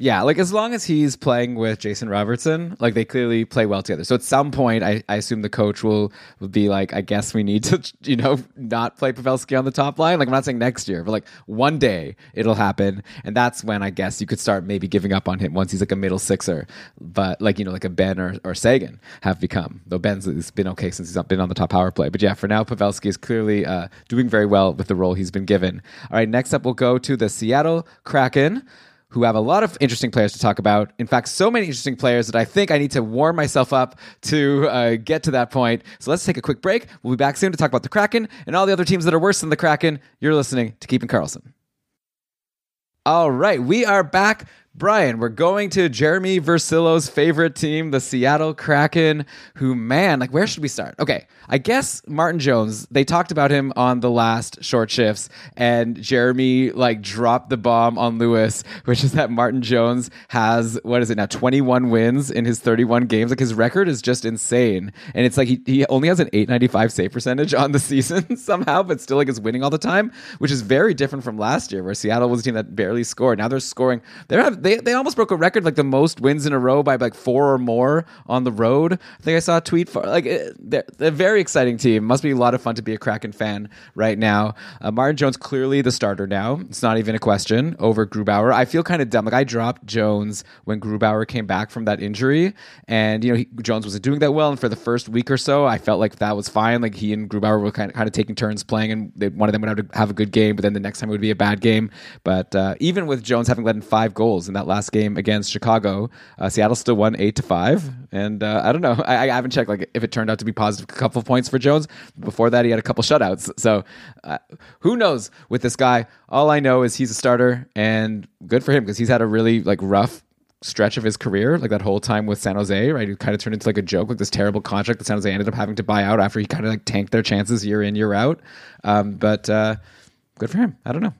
Yeah, like as long as he's playing with Jason Robertson, like they clearly play well together. So at some point, I, I assume the coach will, will be like, I guess we need to, you know, not play Pavelski on the top line. Like I'm not saying next year, but like one day it'll happen, and that's when I guess you could start maybe giving up on him once he's like a middle sixer. But like you know, like a Benn or, or Seguin have become. Though Benn's has been okay since he's been on the top power play. But yeah, for now, Pavelski is clearly uh, doing very well with the role he's been given. All right, next up we'll go to the Seattle Kraken who have a lot of interesting players to talk about. In fact, so many interesting players that I think I need to warm myself up to uh, get to that point. So let's take a quick break. We'll be back soon to talk about the Kraken and all the other teams that are worse than the Kraken. You're listening to Keeping Karlsson. All right, we are back Brian, we're going to Jeremy Versillo's favorite team, the Seattle Kraken, who, man, like, where should we start? Okay, I guess Martin Jones, they talked about him on the last short shifts, and Jeremy, like, dropped the bomb on Lewis, which is that Martin Jones has, what is it now, 21 wins in his 31 games. Like, his record is just insane. And it's like he, he only has an 895 save percentage on the season somehow, but still, like, is winning all the time, which is very different from last year, where Seattle was a team that barely scored. Now they're scoring. They're have they they almost broke a record like the most wins in a row by like four or more on the road. I think I saw a tweet for like they're, they're a very exciting team. Must be a lot of fun to be a Kraken fan right now. Uh, Martin Jones clearly the starter now. It's not even a question over Grubauer. I feel kind of dumb. Like I dropped Jones when Grubauer came back from that injury, and you know he, Jones wasn't doing that well. And for the first week or so, I felt like that was fine. Like he and Grubauer were kind of, kind of taking turns playing, and they, one of them would have to have a good game, but then the next time it would be a bad game. But uh, even with Jones having led in five goals in that last game against Chicago, uh, Seattle still won eight to five. And uh, I don't know. I, I, haven't checked like if it turned out to be positive. A couple of points for Jones. Before that, he had a couple shutouts. So uh, who knows with this guy? All I know is he's a starter, and good for him because he's had a really like rough stretch of his career, like that whole time with San Jose, right? He kind of turned into like a joke, like this terrible contract that San Jose ended up having to buy out after he kind of like tanked their chances year in, year out. Um, but uh, good for him. I don't know.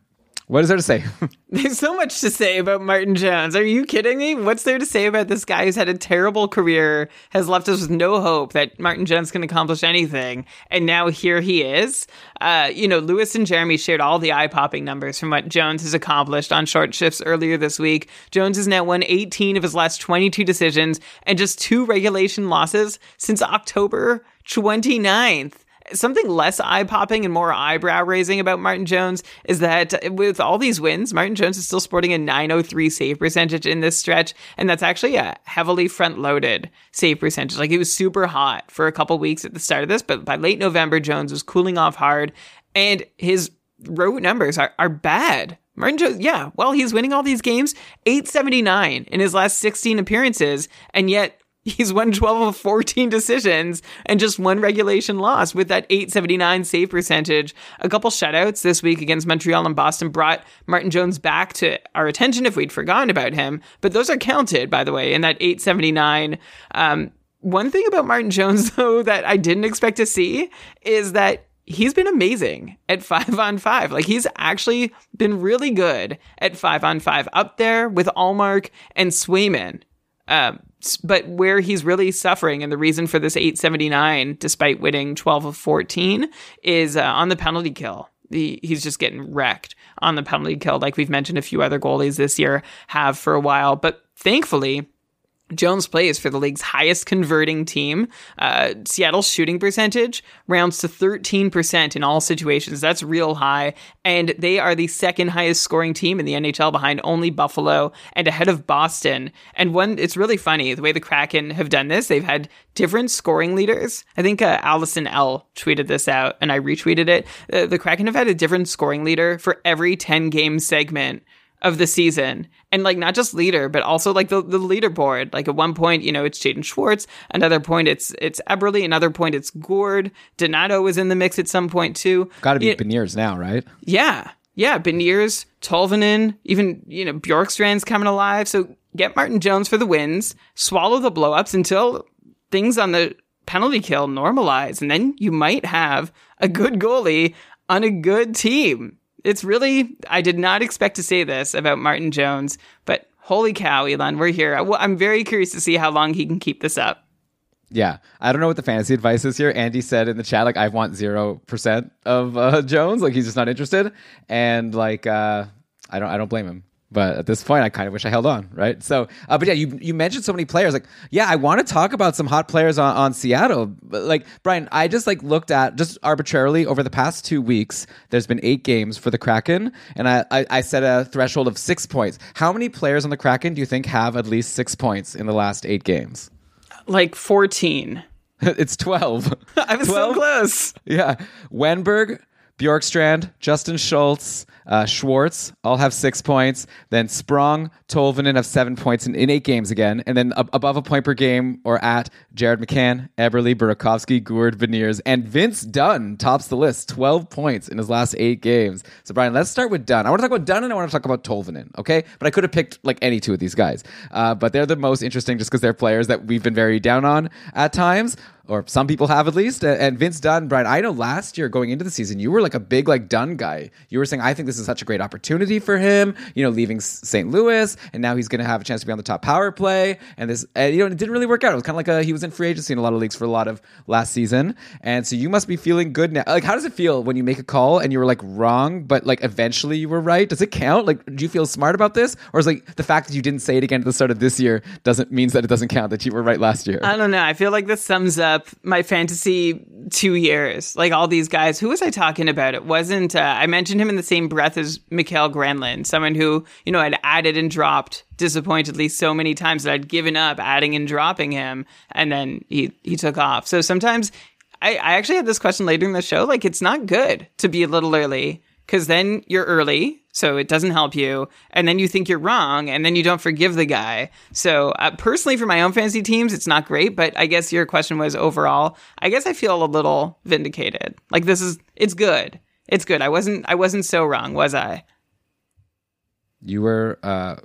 What is there to say? There's so much to say about Martin Jones. Are you kidding me? What's there to say about this guy who's had a terrible career, has left us with no hope that Martin Jones can accomplish anything, and now here he is? Uh, you know, Lewis and Jeremy shared all the eye popping numbers from what Jones has accomplished on short shifts earlier this week. Jones has now won 18 of his last 22 decisions and just two regulation losses since October 29th something less eye popping and more eyebrow raising about Martin Jones is that with all these wins, Martin Jones is still sporting a 903 save percentage in this stretch. And that's actually a heavily front loaded save percentage. Like he was super hot for a couple weeks at the start of this, but by late November, Jones was cooling off hard and his road numbers are, are bad. Martin Jones, yeah, well, he's winning all these games, 879 in his last 16 appearances, and yet He's won 12 of 14 decisions and just one regulation loss with that 879 save percentage. A couple shutouts this week against Montreal and Boston brought Martin Jones back to our attention if we'd forgotten about him. But those are counted, by the way, in that 879. Um, one thing about Martin Jones, though, that I didn't expect to see is that he's been amazing at five on five. Like he's actually been really good at five on five, up there with Ullmark and Swayman. Um, but where he's really suffering and the reason for this 879 despite winning 12 of 14 is uh, on the penalty kill. The, he's just getting wrecked on the penalty kill like we've mentioned a few other goalies this year have for a while. But thankfully Jones plays for the league's highest converting team. Uh, Seattle's shooting percentage rounds to 13% in all situations. That's real high. And they are the second highest scoring team in the NHL behind only Buffalo and ahead of Boston. And one, it's really funny the way the Kraken have done this. They've had different scoring leaders. I think uh, Allison L tweeted this out and I retweeted it. Uh, the Kraken have had a different scoring leader for every 10 game segment of the season. And like not just leader, but also like the, the leaderboard. Like at one point, you know, it's Jaden Schwartz. Another point it's it's Eberle. Another point it's Gourde. Donato was in the mix at some point too. Gotta be Beniers now, right? yeah. Yeah. Beniers, Tolvanen, even, you know, Bjorkstrand's coming alive. So get Martin Jones for the wins, swallow the blowups until things on the penalty kill normalize. And then you might have a good goalie on a good team. It's really, I did not expect to say this about Martin Jones, but holy cow, Elon, we're here. I- I'm very curious to see how long he can keep this up. Yeah, I don't know what the fantasy advice is here. Andy said in the chat like I want zero percent of uh, Jones, like he's just not interested, and like uh, I don't I don't blame him. But at this point, I kind of wish I held on, right? So, uh, but yeah, you you mentioned so many players. Like, yeah, I want to talk about some hot players on, on Seattle. But like Brian, I just like looked at just arbitrarily over the past two weeks. There's been eight games for the Kraken, and I, I I set a threshold of six points. How many players on the Kraken do you think have at least six points in the last eight games? Like 14. it's twelve. I was so close. Yeah. Wenberg, Bjorkstrand, Justin Schultz, uh, Schwartz all have six points. Then Sprong, Tolvanen have seven points in, in eight games again. And then ab- above a point per game or at Jared McCann, Eberle, Burakovsky, Gourde, Beniers, and Vince Dunn tops the list, 12 points in his last eight games. So, Brian, let's start with Dunn. I want to talk about Dunn and I want to talk about Tolvanen, okay? But I could have picked like any two of these guys. Uh, but they're the most interesting just because they're players that we've been very down on at times or some people have at least. And Vince Dunn, Brian, I know last year going into the season, you were like a big like Dunn guy. You were saying, I think this is such a great opportunity for him. You know, leaving St. Louis, and now he's going to have a chance to be on the top power play. And this, and, you know, it didn't really work out. It was kind of like a he was in free agency in a lot of leagues for a lot of last season. And so you must be feeling good now. Like, how does it feel when you make a call and you were like wrong, but like eventually you were right? Does it count? Like, do you feel smart about this, or is like the fact that you didn't say it again at the start of this year doesn't means that it doesn't count that you were right last year? I don't know. I feel like this sums up my fantasy two years. Like all these guys. Who was I talking about? It wasn't. Uh, I mentioned him in the same breath as Mikael Granlund, someone who you know had added and dropped disappointedly so many times that I'd given up adding and dropping him, and then he he took off. So sometimes. I, I actually had this question later in the show. Like, it's not good to be a little early because then you're early, so it doesn't help you, and then you think you're wrong, and then you don't forgive the guy. So uh, personally, for my own fantasy teams, it's not great. But I guess your question was overall. I guess I feel a little vindicated. Like this is it's good. It's good. I wasn't I wasn't so wrong, was I? You were uh,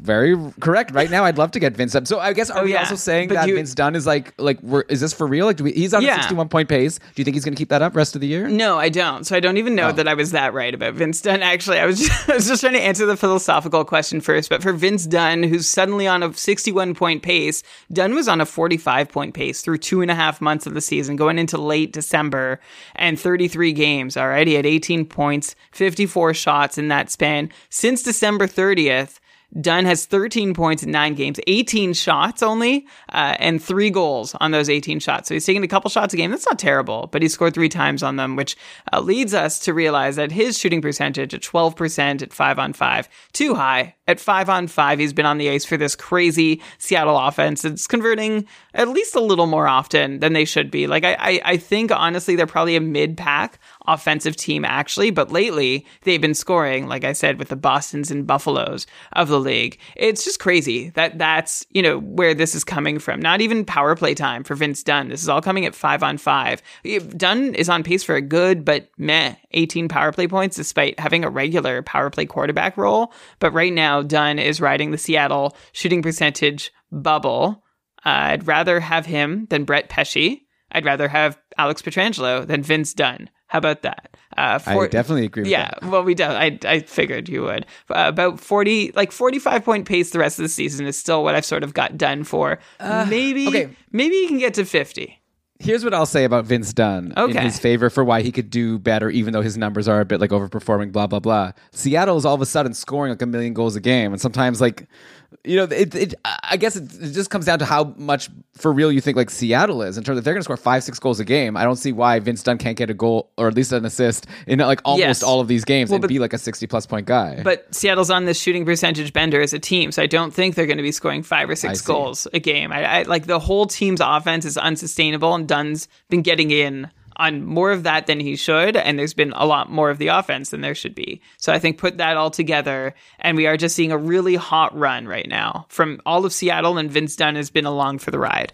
very correct. Right now, I'd love to get Vince Dunn. So I guess are Oh, we yeah. also saying But that you- Vince Dunn is like like we're, is this for real? Like, do we, he's on Yeah. a sixty-one point pace. Do you think he's going to keep that up rest of the year? No, I don't. So I don't even know Oh. that I was that right about Vince Dunn. Actually, I was just, I was just trying to answer the philosophical question first. But for Vince Dunn, who's suddenly on a 61 point pace, Dunn was on a 45 point pace through two and a half months of the season, going into late December and 33 games. Already at 18 points, 54 shots in that span since December 30th. Dunn has 13 points in nine games, 18 shots only, uh, and three goals on those 18 shots. So he's taking a couple shots a game. That's not terrible, but he scored three times on them, which uh, leads us to realize that his shooting percentage at 12% at five on five, too high. At five on five, he's been on the ice for this crazy Seattle offense. It's converting at least a little more often than they should be. Like, I, I, I think honestly, they're probably a mid pack offensive team actually, but lately they've been scoring, like I said, with the Bostons and Buffaloes of the league. It's just crazy that that's, you know, where this is coming from. Not even power play time for Vince Dunn. This is all coming at five on five. Dunn is on pace for a good, but meh, 18 power play points despite having a regular power play quarterback role. But right now, Dunn is riding the Seattle shooting percentage bubble. Uh, I'd rather have him than Brett Pesce. I'd rather have Alex Pietrangelo than Vince Dunn. How about that? Uh, I definitely agree with yeah, well, we don't. I I figured you would. Uh, about forty, like forty-five point pace. The rest of the season is still what I've sort of got done for. maybe, okay. maybe you can get to fifty. Here's what I'll say about Vince Dunn in his favor for why he could do better, even though his numbers are a bit like overperforming, blah, blah, blah. Seattle is all of a sudden scoring like a million goals a game. And sometimes, like, you know, it, it I guess it, it just comes down to how much for real you think like Seattle is in terms of they're going to score five, six goals a game. I don't see why Vince Dunn can't get a goal or at least an assist in like almost Yes. all of these games Well, and but- be like a 60 plus point guy. But Seattle's on this shooting percentage bender as a team, so I don't think they're going to be scoring five or six goals a game. I, I like the whole team's offense is unsustainable, and Dunn's been getting in on more of that than he should, and there's been a lot more of the offense than there should be. So I think put that all together, and we are just seeing a really hot run right now from all of Seattle, and Vince Dunn has been along for the ride.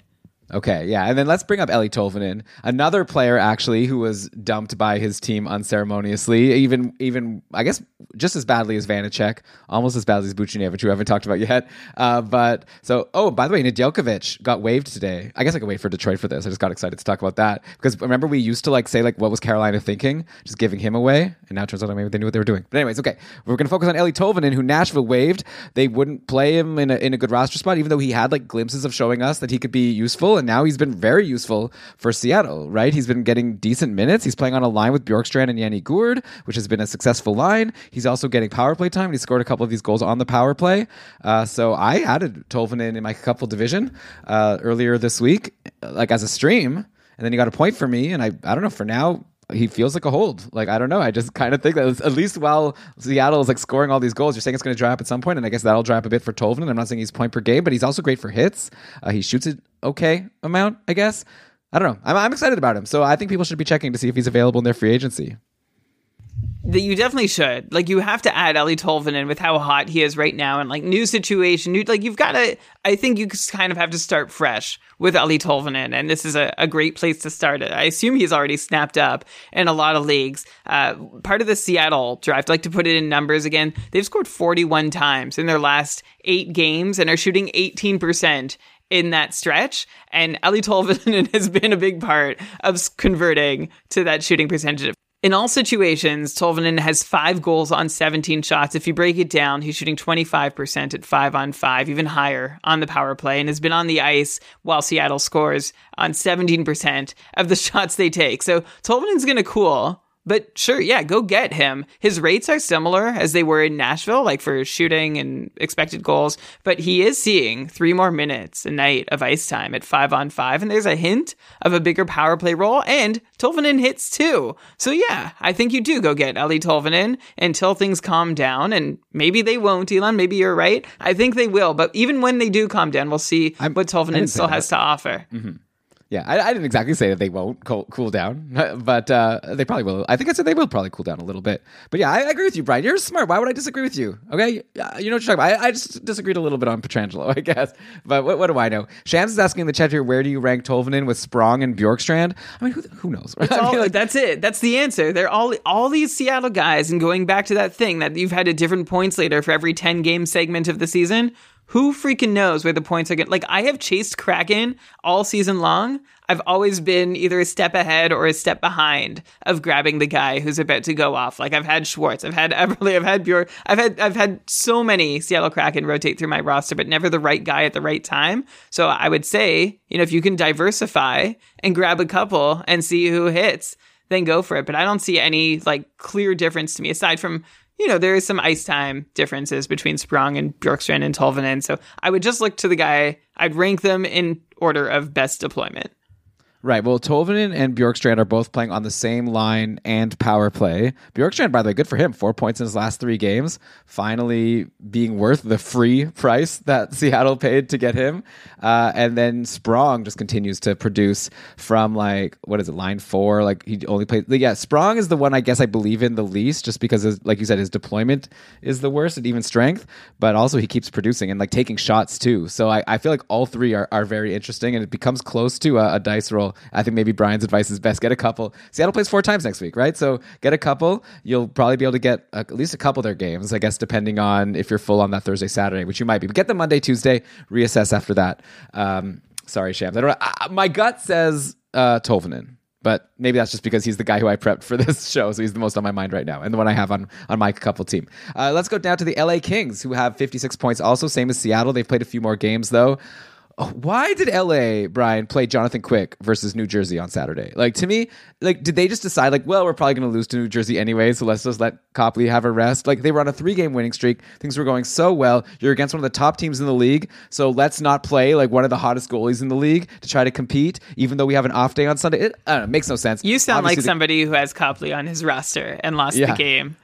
Okay, yeah, and then let's bring up Eeli Tolvanen, another player actually who was dumped by his team unceremoniously, even even I guess just as badly as Vanecek, almost as badly as Buchnevich, who I haven't talked about yet. Uh, but so, oh, by the way, Nedeljkovic got waived today. I guess I could wait for Detroit for this. I just got excited to talk about that because remember we used to like say like what was Carolina thinking, just giving him away, and now it turns out maybe they knew what they were doing. But anyways, okay, we're gonna focus on Eeli Tolvanen, who Nashville waived. They wouldn't play him in a in a good roster spot, even though he had like glimpses of showing us that he could be useful, and now he's been very useful for Seattle. Right, he's been getting decent minutes. He's playing on a line with Bjorkstrand and Yanni Gourde, which has been a successful line. He's also getting power play time. He scored a couple of these goals on the power play. Uh, so I added Tolvanen in my couple division uh, earlier this week, like as a stream, and then he got a point for me. And I I don't know for now he feels like a hold. Like I don't know. I just kind of think that at least while Seattle is like scoring all these goals, you're saying it's going to dry up at some point, and I guess that'll dry up a bit for Tolvanen. I'm not saying he's point per game, but he's also great for hits. Uh, he shoots it okay amount, I guess. I don't know. I'm, I'm excited about him, so I think people should be checking to see if he's available in their free agency. that you definitely should. Like you have to add Eeli Tolvanen with how hot he is right now and like new situation. New, like you've got to. I think you kind of have to start fresh with Eeli Tolvanen, and this is a, a great place to start it. I assume he's already snapped up in a lot of leagues. Uh, part of the Seattle draft, like to put it in numbers again. They've scored 41 times in their last eight games and are shooting 18 percent in that stretch. And Eeli Tolvanen has been a big part of converting to that shooting percentage. In all situations, Tolvanen has five goals on 17 shots. If you break it down, he's shooting 25% at five on five, even higher on the power play, and has been on the ice while Seattle scores on 17% of the shots they take. So Tolvanen's going to cool. But sure, yeah, go get him. His rates are similar as they were in Nashville, like for shooting and expected goals, but he is seeing three more minutes a night of ice time at five on five, and there's a hint of a bigger power play role, and Tolvanen hits too. So yeah, I think you do go get Eeli Tolvanen until things calm down, and maybe they won't, Elon, maybe you're right. I think they will, but even when they do calm down, we'll see I'm- what Tolvanen still that. has to offer. Mm-hmm. Yeah, I, I didn't exactly say that they won't cool, cool down, but uh, they probably will. I think I said they will probably cool down a little bit. But yeah, I, I agree with you, Brian. You're smart. Why would I disagree with you? Okay, Uh, you know what you're talking about. I, I just disagreed a little bit on Pietrangelo, I guess. But what, what do I know? Shams is asking in the chat here, where do you rank Tolvanen with Sprong and Bjorkstrand? I mean, who, who knows? All- mean, like, that's it. That's the answer. They're all all these Seattle guys, and going back to that thing that you've had a different points later for every ten game segment of the season. Who freaking knows where the points are going? Like I have chased Kraken all season long. I've always been either a step ahead or a step behind of grabbing the guy who's about to go off. Like I've had Schwartz, I've had Eberle, I've had Bjork, I've had I've had so many Seattle Kraken rotate through my roster, but never the right guy at the right time. So I would say, you know, if you can diversify and grab a couple and see who hits, then go for it. But I don't see any like clear difference to me aside from you know there is some ice time differences between Sprong and Bjorkstrand and Tolvanen. So I would just look to the guy. I'd rank them in order of best deployment. Right. Well, Tolvanen and Bjorkstrand are both playing on the same line and power play. Bjorkstrand, by the way, good for him. Four points in his last three games. Finally being worth the free price that Seattle paid to get him. Uh, and then Sprong just continues to produce from like, what is it, line four? Like he only played. Yeah, Sprong is the one I guess I believe in the least just because, his, like you said, his deployment is the worst at even strength, but also he keeps producing and like taking shots too. So I, I feel like all three are, are very interesting and it becomes close to a, a dice roll. I think maybe Brian's advice is best get a couple. Seattle plays four times next week, right? So get a couple. You'll probably be able to get at least a couple of their games, I guess, depending on if you're full on that Thursday, Saturday, which you might be. But get them Monday, Tuesday, reassess after that. Um, sorry, Shams. I don't know. Uh, my gut says uh, Tolvanen. but maybe that's just because he's the guy who I prepped for this show, so he's the most on my mind right now, and the one I have on on my couple team. Uh, let's go down to the LA Kings, who have 56 points, also same as Seattle. They've played a few more games though. Oh, why did LA Brian play Jonathan Quick versus New Jersey on Saturday? Like to me, like did they just decide like, well, we're probably going to lose to New Jersey anyway, so let's just let Copley have a rest? Like they were on a three-game winning streak, things were going so well. You're against one of the top teams in the league, so let's not play like one of the hottest goalies in the league to try to compete, even though we have an off day on Sunday. It, I don't know, it makes no sense. You sound Obviously like the- somebody who has Copley on his roster and lost Yeah. the game.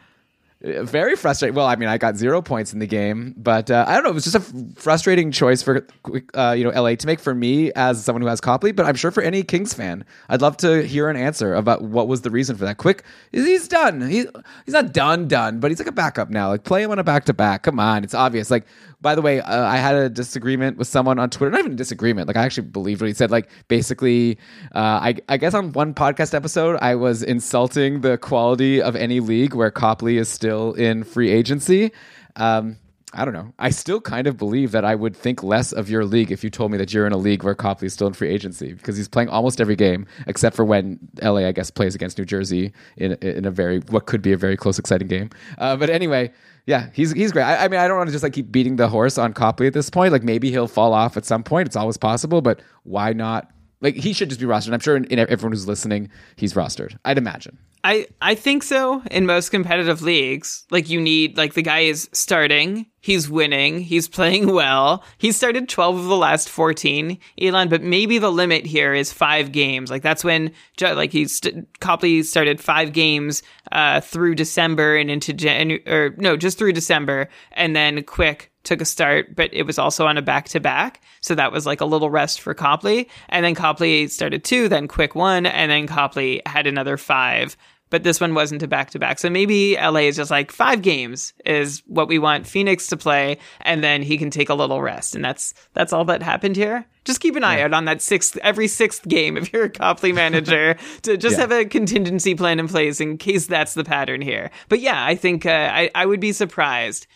Very frustrating. Well, I mean, I got zero points in the game, but uh, I don't know. It was just a frustrating choice for uh, you know LA to make for me as someone who has Copley. But I'm sure for any Kings fan, I'd love to hear an answer about what was the reason for that. Quick, he's done. He, he's not done, done, but he's like a backup now. Like play him on a back to back. Come on, it's obvious. Like by the way, uh, I had a disagreement with someone on Twitter. Not even a disagreement. Like I actually believed what he said. Like basically, uh, I I guess on one podcast episode, I was insulting the quality of any league where Copley is still in free agency. Um, I don't know. I still kind of believe that I would think less of your league if you told me that you're in a league where Copley is still in free agency because he's playing almost every game except for when LA, I guess, plays against New Jersey in in a very what could be a very close, exciting game. Uh, but anyway, yeah, he's he's great. I, I mean, I don't want to just like keep beating the horse on Copley at this point. Like maybe he'll fall off at some point. It's always possible, but why not? Like he should just be rostered. I'm sure in, in everyone who's listening, he's rostered. I'd imagine. I, I think so in most competitive leagues. Like you need like the guy is starting, he's winning, he's playing well. He started 12 of the last 14, Elon, but maybe the limit here is 5 games. Like that's when like he's st- Copley started 5 games uh through December and into January or no, just through December and then Quick took a start, but it was also on a back to back. So that was like a little rest for Copley. And then Copley started two, then Quick one, and then Copley had another five. But this one wasn't a back to back. So maybe LA is just like five games is what we want Pheonix to play, and then he can take a little rest. And that's that's all that happened here. Just keep an eye out on that sixth every sixth game if you're a Copley manager to just Yeah. have a contingency plan in place in case that's the pattern here. But yeah, I think uh, I I would be surprised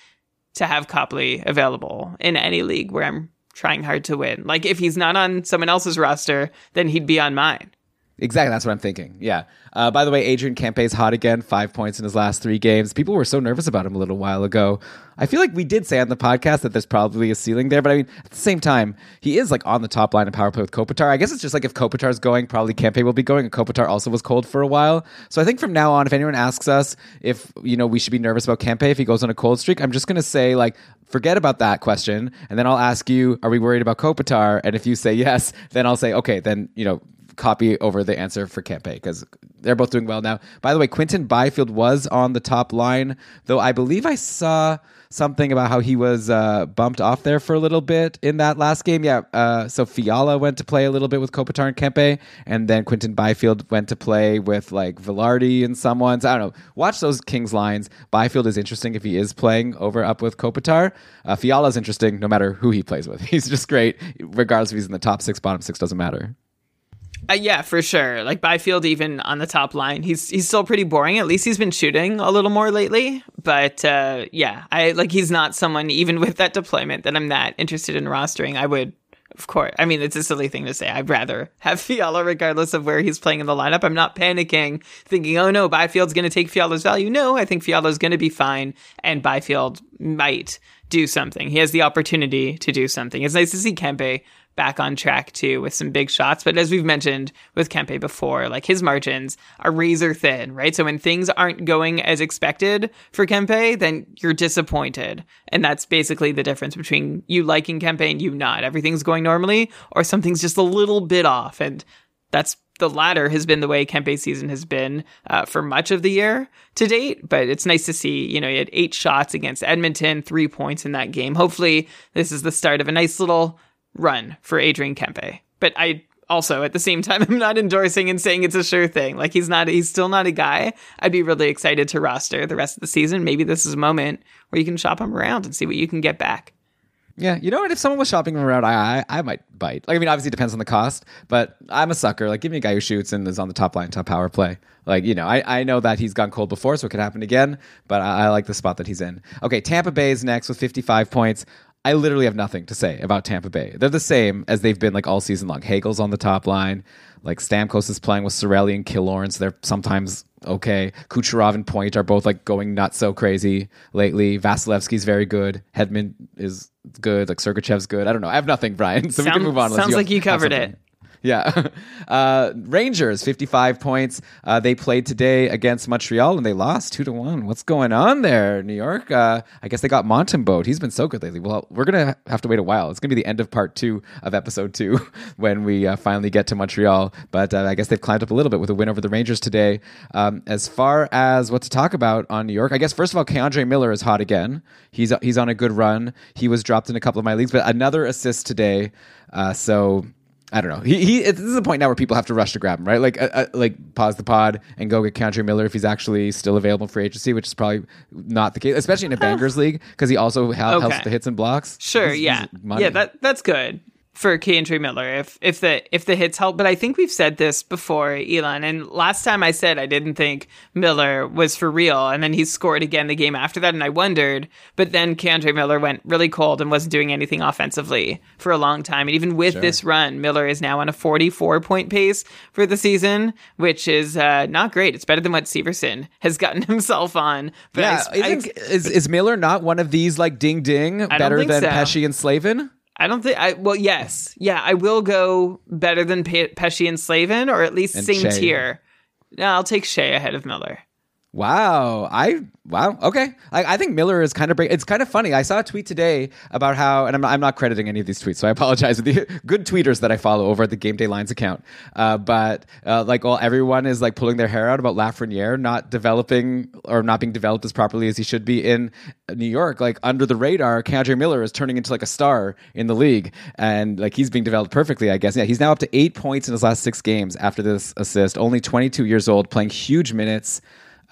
to have Copley available in any league where I'm trying hard to win. Like if he's not on someone else's roster, then he'd be on mine. Exactly, that's what I'm thinking. Yeah. Uh, by the way, Adrian Kempe's hot again, five points in his last three games. People were so nervous about him a little while ago. I feel like we did say on the podcast that there's probably a ceiling there, but I mean, at the same time, he is like on the top line of power play with Kopitar. I guess it's just like if Kopitar's going, probably Kempe will be going, and Kopitar also was cold for a while. So I think from now on, if anyone asks us if you know we should be nervous about Kempe if he goes on a cold streak, I'm just gonna say like forget about that question, and then I'll ask you, are we worried about Kopitar? And if you say yes, then I'll say okay, then you know copy over the answer for Kempe because they're both doing well now. By the way, Quinton Byfield was on the top line, though I believe I saw something about how he was uh, bumped off there for a little bit in that last game. Yeah, uh, so Fiala went to play a little bit with Kopitar and Kempe, and then Quinton Byfield went to play with like Vilardi and someone. So I don't know. Watch those Kings lines. Byfield is interesting if he is playing over up with Kopitar. Uh, Fiala is interesting no matter who he plays with. He's just great, regardless if he's in the top six, bottom six, doesn't matter. Uh, yeah, for sure. Like Byfield, even on the top line, he's he's still pretty boring. At least he's been shooting a little more lately. But uh, yeah, I like he's not someone even with that deployment that I'm that interested in rostering. I would, of course. I mean, it's a silly thing to say. I'd rather have Fiala regardless of where he's playing in the lineup. I'm not panicking, thinking, oh no, Byfield's going to take Fiala's value. No, I think Fiala's going to be fine, and Byfield might do something. He has the opportunity to do something. It's nice to see Kempe back on track too with some big shots. But as we've mentioned with Kempe before, like his margins are razor thin, right? So when things aren't going as expected for Kempe, then you're disappointed. And that's basically the difference between you liking Kempe and you not. Everything's going normally or something's just a little bit off. And that's the latter has been the way Kempe's season has been uh, for much of the year to date. But it's nice to see, you know, he had eight shots against Edmonton, three points in that game. Hopefully, this is the start of a nice little run for Adrian Kempe. But I also at the same time I'm not endorsing and saying it's a sure thing. Like he's not he's still not a guy. I'd be really excited to roster the rest of the season. Maybe this is a moment where you can shop him around and see what you can get back. Yeah, you know what? If someone was shopping him around, I, I I might bite. Like, I mean, obviously it depends on the cost, but I'm a sucker. Like, give me a guy who shoots and is on the top line, top power play. Like, you know, I, I know that he's gone cold before, so it could happen again, but I, I like the spot that he's in. Okay, Tampa Bay is next with 55 points. I literally have nothing to say about Tampa Bay. They're the same as they've been like all season long. Hagel's on the top line. Like Stamkos is playing with Cirelli and Killorn, so they're sometimes okay. Kucherov and Point are both like going not so crazy lately. Vasilevskiy's very good. Hedman is good. Like Sergachev's good. I don't know. I have nothing, Brian. So we can move on. sounds like you covered it. Yeah. Uh, Rangers, 55 points. Uh, they played today against Montreal and they lost 2 to 1. What's going on there, New York? Uh, I guess they got Montembeault. He's been so good lately. Well, we're going to have to wait a while. It's going to be the end of part two of episode two when we uh, finally get to Montreal. But uh, I guess they've climbed up a little bit with a win over the Rangers today. Um, as far as what to talk about on New York, I guess, first of all, K'Andre Miller is hot again. He's, he's on a good run. He was dropped in a couple of my leagues, but another assist today. Uh, so I don't know. He, he this is a point now where people have to rush to grab him, right? Like, uh, uh, like pause the pod and go get K'Andre Miller if he's actually still available for agency, which is probably not the case, especially in a bangers league because he also helps Okay. with the hits and blocks. Sure, He's- yeah, he's yeah. That that's good for K'Andre Miller if if the if the hits help. But I think we've said this before, Elon. And last time I said I didn't think Miller was for real, and then he scored again the game after that, and I wondered. But then K'Andre Miller went really cold and wasn't doing anything offensively for a long time. And even with this run, Miller is now on a 44 point pace for the season, which is uh, not great. It's better than what Severson has gotten himself on. But yeah. I, I, isn't- is, is Miller not one of these like ding ding better than so. Pesce and Slavin? I don't think I well yes. Yeah, I will go better than Pe- Pesce and Slavin or at least And same Shea. tier. No, I'll take Shea ahead of Miller. Wow, I wow. Okay, I, I think Miller is kind of break. It's kind of funny. I saw a tweet today about how, and I'm not, I'm not crediting any of these tweets, so I apologize. To the good tweeters that I follow over at the Game Day Lines account, uh, but uh, like, well, everyone is like pulling their hair out about Lafreniere not developing or not being developed as properly as he should be in New York. Like under the radar, K'Andre Miller is turning into like a star in the league, and like he's being developed perfectly. I guess. Yeah, he's now up to eight points in his last six games after this assist. Only 22 years old, playing huge minutes.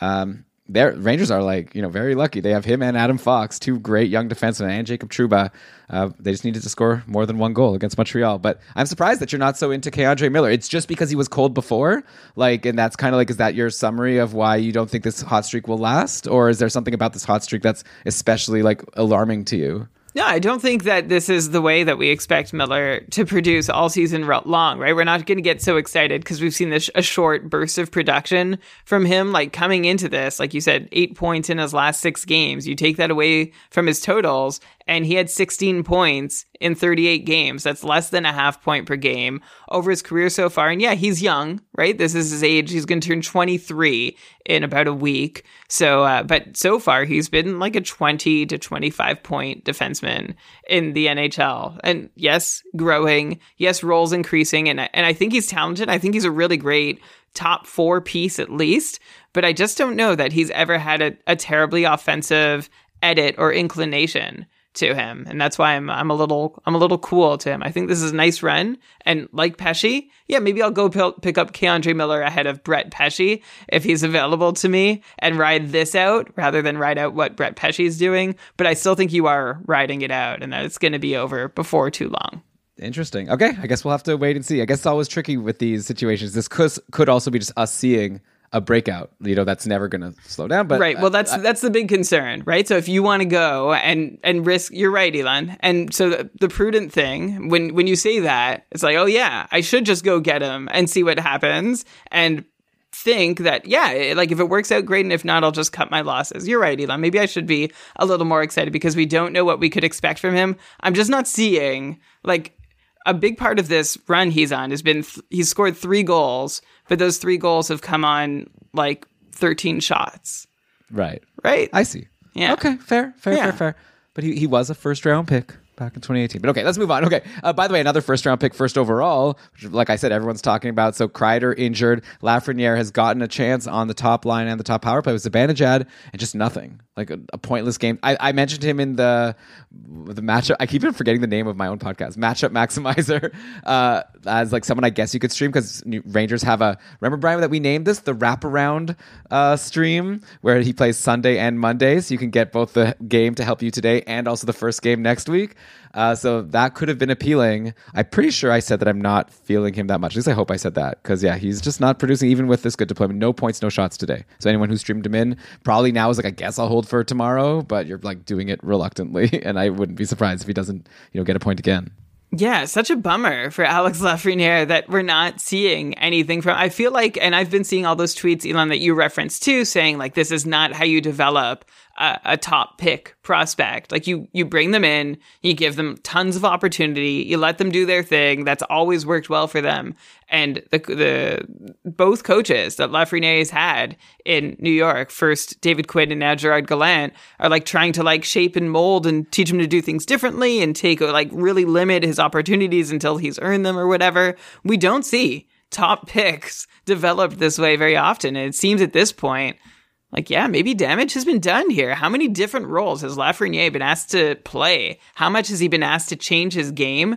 Um, their Rangers are like you know very lucky. They have him and Adam Fox, two great young defensemen, and Jacob Trouba. Uh, they just needed to score more than one goal against Montreal. But I'm surprised that you're not so into K'Andre Miller. It's just because he was cold before, like, and that's kind of like is that your summary of why you don't think this hot streak will last, or is there something about this hot streak that's especially like alarming to you? No, I don't think that this is the way that we expect Miller to produce all season long, right? We're not going to get so excited because we've seen this a short burst of production from him. Like coming into this, like you said, eight points in his last six games. You take that away from his totals, and he had 16 points in 38 games. That's less than a half point per game over his career so far. And yeah, he's young, right? This is his age. He's going to turn 23 in about a week. So, uh, but so far he's been like a 20 to 25 point defenseman in the NHL. And yes, growing. Yes, roles increasing. And, and I think he's talented. I think he's a really great top four piece at least. But I just don't know that he's ever had a, a terribly offensive edit or inclination to him, and that's why I'm I'm a little I'm a little cool to him. I think this is a nice run, and like Pesce, yeah, maybe I'll go p- pick up K'Andre Miller ahead of Brett Pesce if he's available to me, and ride this out rather than ride out what Brett Pesce's doing. But I still think you are riding it out, and that it's going to be over before too long. Interesting. Okay, I guess we'll have to wait and see. I guess it's always tricky with these situations. This could could also be just us seeing a breakout. You know, that's never going to slow down. But right. Well, that's that's the big concern, right? So if you want to go and and risk, you're right, Elon. And so the, the prudent thing when when you say that, it's like, oh yeah, I should just go get him and see what happens, and think that yeah, it- like if it works out, great, and if not, I'll just cut my losses. You're right, Elon. Maybe I should be a little more excited because we don't know what we could expect from him. I'm just not seeing like a big part of this run he's on has been th- he's scored three goals, but those three goals have come on like 13 shots, right. right? I see. Yeah. Okay. Fair. Fair. Yeah. Fair. Fair. But he, he was a first round pick back in 2018. But okay, let's move on. Okay. Uh, by the way, another first round pick, first overall, which, like I said, everyone's talking about. So Kreider injured. Lafreniere has gotten a chance on the top line and the top power play with Zibanejad, and just nothing. Like a, a pointless game. I, I mentioned him in the the matchup. I keep forgetting the name of my own podcast, Matchup Maximizer, uh, as like someone I guess you could stream because Rangers have a. Remember Brian that we named this the wraparound uh, stream where he plays Sunday and Monday, so you can get both the game to help you today and also the first game next week. Uh, so that could have been appealing. I'm pretty sure I said that I'm not feeling him that much. At least I hope I said that because yeah, he's just not producing even with this good deployment. No points, no shots today. So anyone who streamed him in probably now is like, I guess I'll hold for tomorrow, but you're like doing it reluctantly, and I wouldn't be surprised if he doesn't, you know, get a point again. Yeah, such a bummer for Alex Lafreniere that we're not seeing anything from. I feel like, and I've been seeing all those tweets, Elon, that you referenced too, saying like this is not how you develop a, a, top pick prospect. Like you, you bring them in, you give them tons of opportunity, you let them do their thing. That's always worked well for them. And the the both coaches that Lafreniere has had in New York, first David Quinn and now Gerard Gallant, are like trying to like shape and mold and teach him to do things differently and take like really limit his opportunities until he's earned them or whatever. We don't see top picks developed this way very often. And it seems at this point like, yeah, maybe damage has been done here. How many different roles has Lafreniere been asked to play? How much has he been asked to change his game?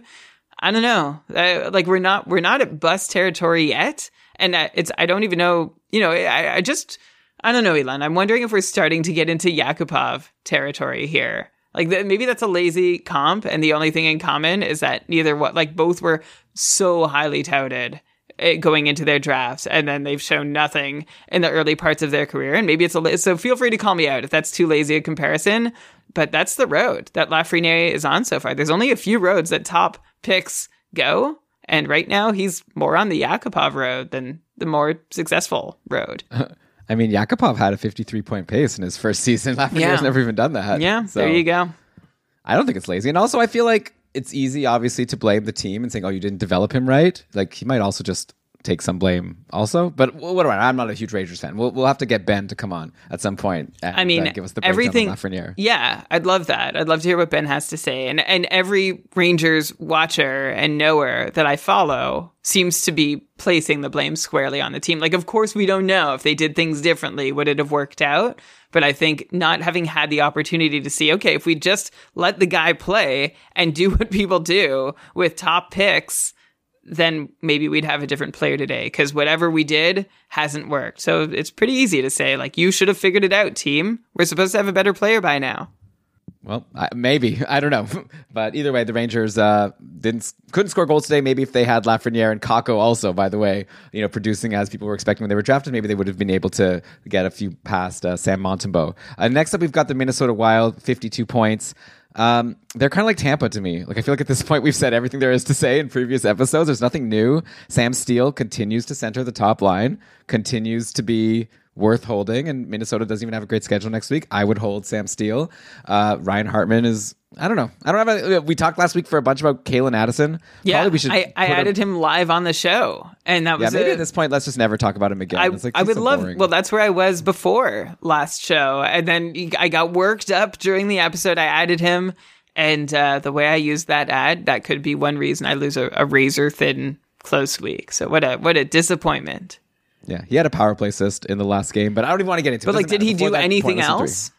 I don't know. Uh, like, we're not we're not at bust territory yet, and it's I don't even know. You know, I, I just I don't know, Elon. I'm wondering if we're starting to get into Yakupov territory here. Like maybe that's a lazy comp, and the only thing in common is that neither what like both were so highly touted Eh, going into their drafts, and then they've shown nothing in the early parts of their career. And maybe it's a so feel free to call me out if that's too lazy a comparison. But that's the road that Lafreniere is on so far. There's only a few roads that top picks go, and right now he's more on the Yakupov road than the more successful road. I mean, Yakupov had a 53 point pace in his first season. Lafreniere's yeah. never even done that. Yeah, so there you go. I don't think it's lazy. And also, I feel like it's easy, obviously, to blame the team and saying, "Oh, you didn't develop him right." Like he might also just take some blame also. But what do I? I'm not a huge Rangers fan. We'll, we'll have to get Ben to come on at some point. And, I mean, uh, give us the everything. Yeah, I'd love that. I'd love to hear what Ben has to say. And and every Rangers watcher and knower that I follow seems to be placing the blame squarely on the team. Like, of course, we don't know if they did things differently, would it have worked out? But I think not having had the opportunity to see, okay, if we just let the guy play and do what people do with top picks then maybe we'd have a different player today because whatever we did hasn't worked. So it's pretty easy to say, like, you should have figured it out, team. We're supposed to have a better player by now. Well, I, maybe I don't know, but either way, the Rangers uh, didn't couldn't score goals today. Maybe if they had Lafreniere and Kakko also, by the way, you know, producing as people were expecting when they were drafted, maybe they would have been able to get a few past uh, Sam Montembeault. Uh, next up, we've got the Minnesota Wild, fifty-two points. Um, they're kind of like Tampa to me. Like I feel like at this point we've said everything there is to say in previous episodes. There's nothing new. Sam Steel continues to center the top line, continues to be worth holding, and Minnesota doesn't even have a great schedule next week. I would hold Sam Steel. Uh, Ryan Hartman is. I don't know. I don't have. A, we talked last week for a bunch about Calen Addison. Yeah, Probably we should. I, I added him, him live on the show, and that was yeah. Maybe a, at this point, let's just never talk about him again. I, like, I would so love. Boring. Well, that's where I was before last show, and then I got worked up during the episode. I added him and uh, the way I used that ad, that could be one reason I lose a, a razor thin close week. So what a what a disappointment. Yeah, he had a power play assist in the last game, but I don't even want to get into but it. But like, did he do anything else?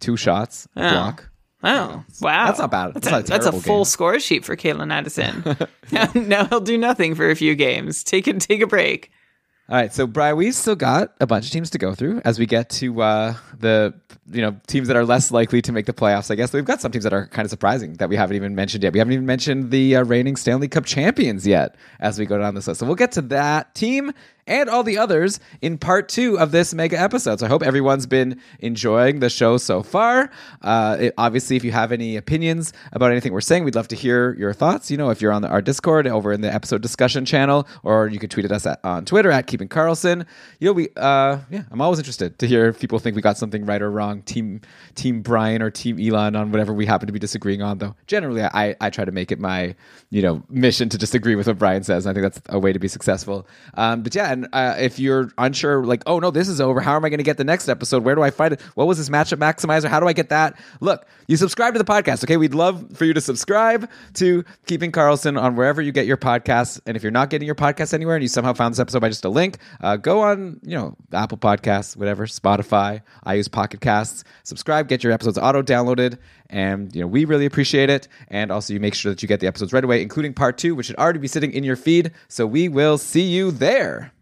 Two shots, oh. block. Oh wow, that's not bad. That's, that's a, that's a full game. score sheet for Calen Addison. now, now he'll do nothing for a few games. Take it, take a break. All right, so Brian, we still got a bunch of teams to go through as we get to uh, the you know teams that are less likely to make the playoffs. I guess we've got some teams that are kind of surprising that we haven't even mentioned yet. We haven't even mentioned the uh, reigning Stanley Cup champions yet as we go down this list. So we'll get to that team and all the others in part two of this mega episode. So I hope everyone's been enjoying the show so far. Uh, it, obviously, if you have any opinions about anything we're saying, we'd love to hear your thoughts. You know, if you're on the, our Discord over in the episode discussion channel, or you could tweet at us at, on Twitter at Keeping Karlsson. You know, we uh, yeah, I'm always interested to hear if people think we got something right or wrong. Team Team Brian or Team Elon on whatever we happen to be disagreeing on. Though generally, I I try to make it my you know mission to disagree with what Brian says. I think that's a way to be successful. Um, but yeah and uh, if you're unsure, like, oh no, this is over. How am I going to get the next episode? Where do I find it? What was this matchup maximizer? How do I get that? Look, you subscribe to the podcast. Okay, we'd love for you to subscribe to Keeping Karlsson on wherever you get your podcasts. And if you're not getting your podcast anywhere and you somehow found this episode by just a link, uh, go on, you know, Apple Podcasts, whatever, Spotify. I use Pocket Casts. Subscribe, get your episodes auto downloaded, and you know we really appreciate it. And also, you make sure that you get the episodes right away, including part two, which should already be sitting in your feed. So we will see you there.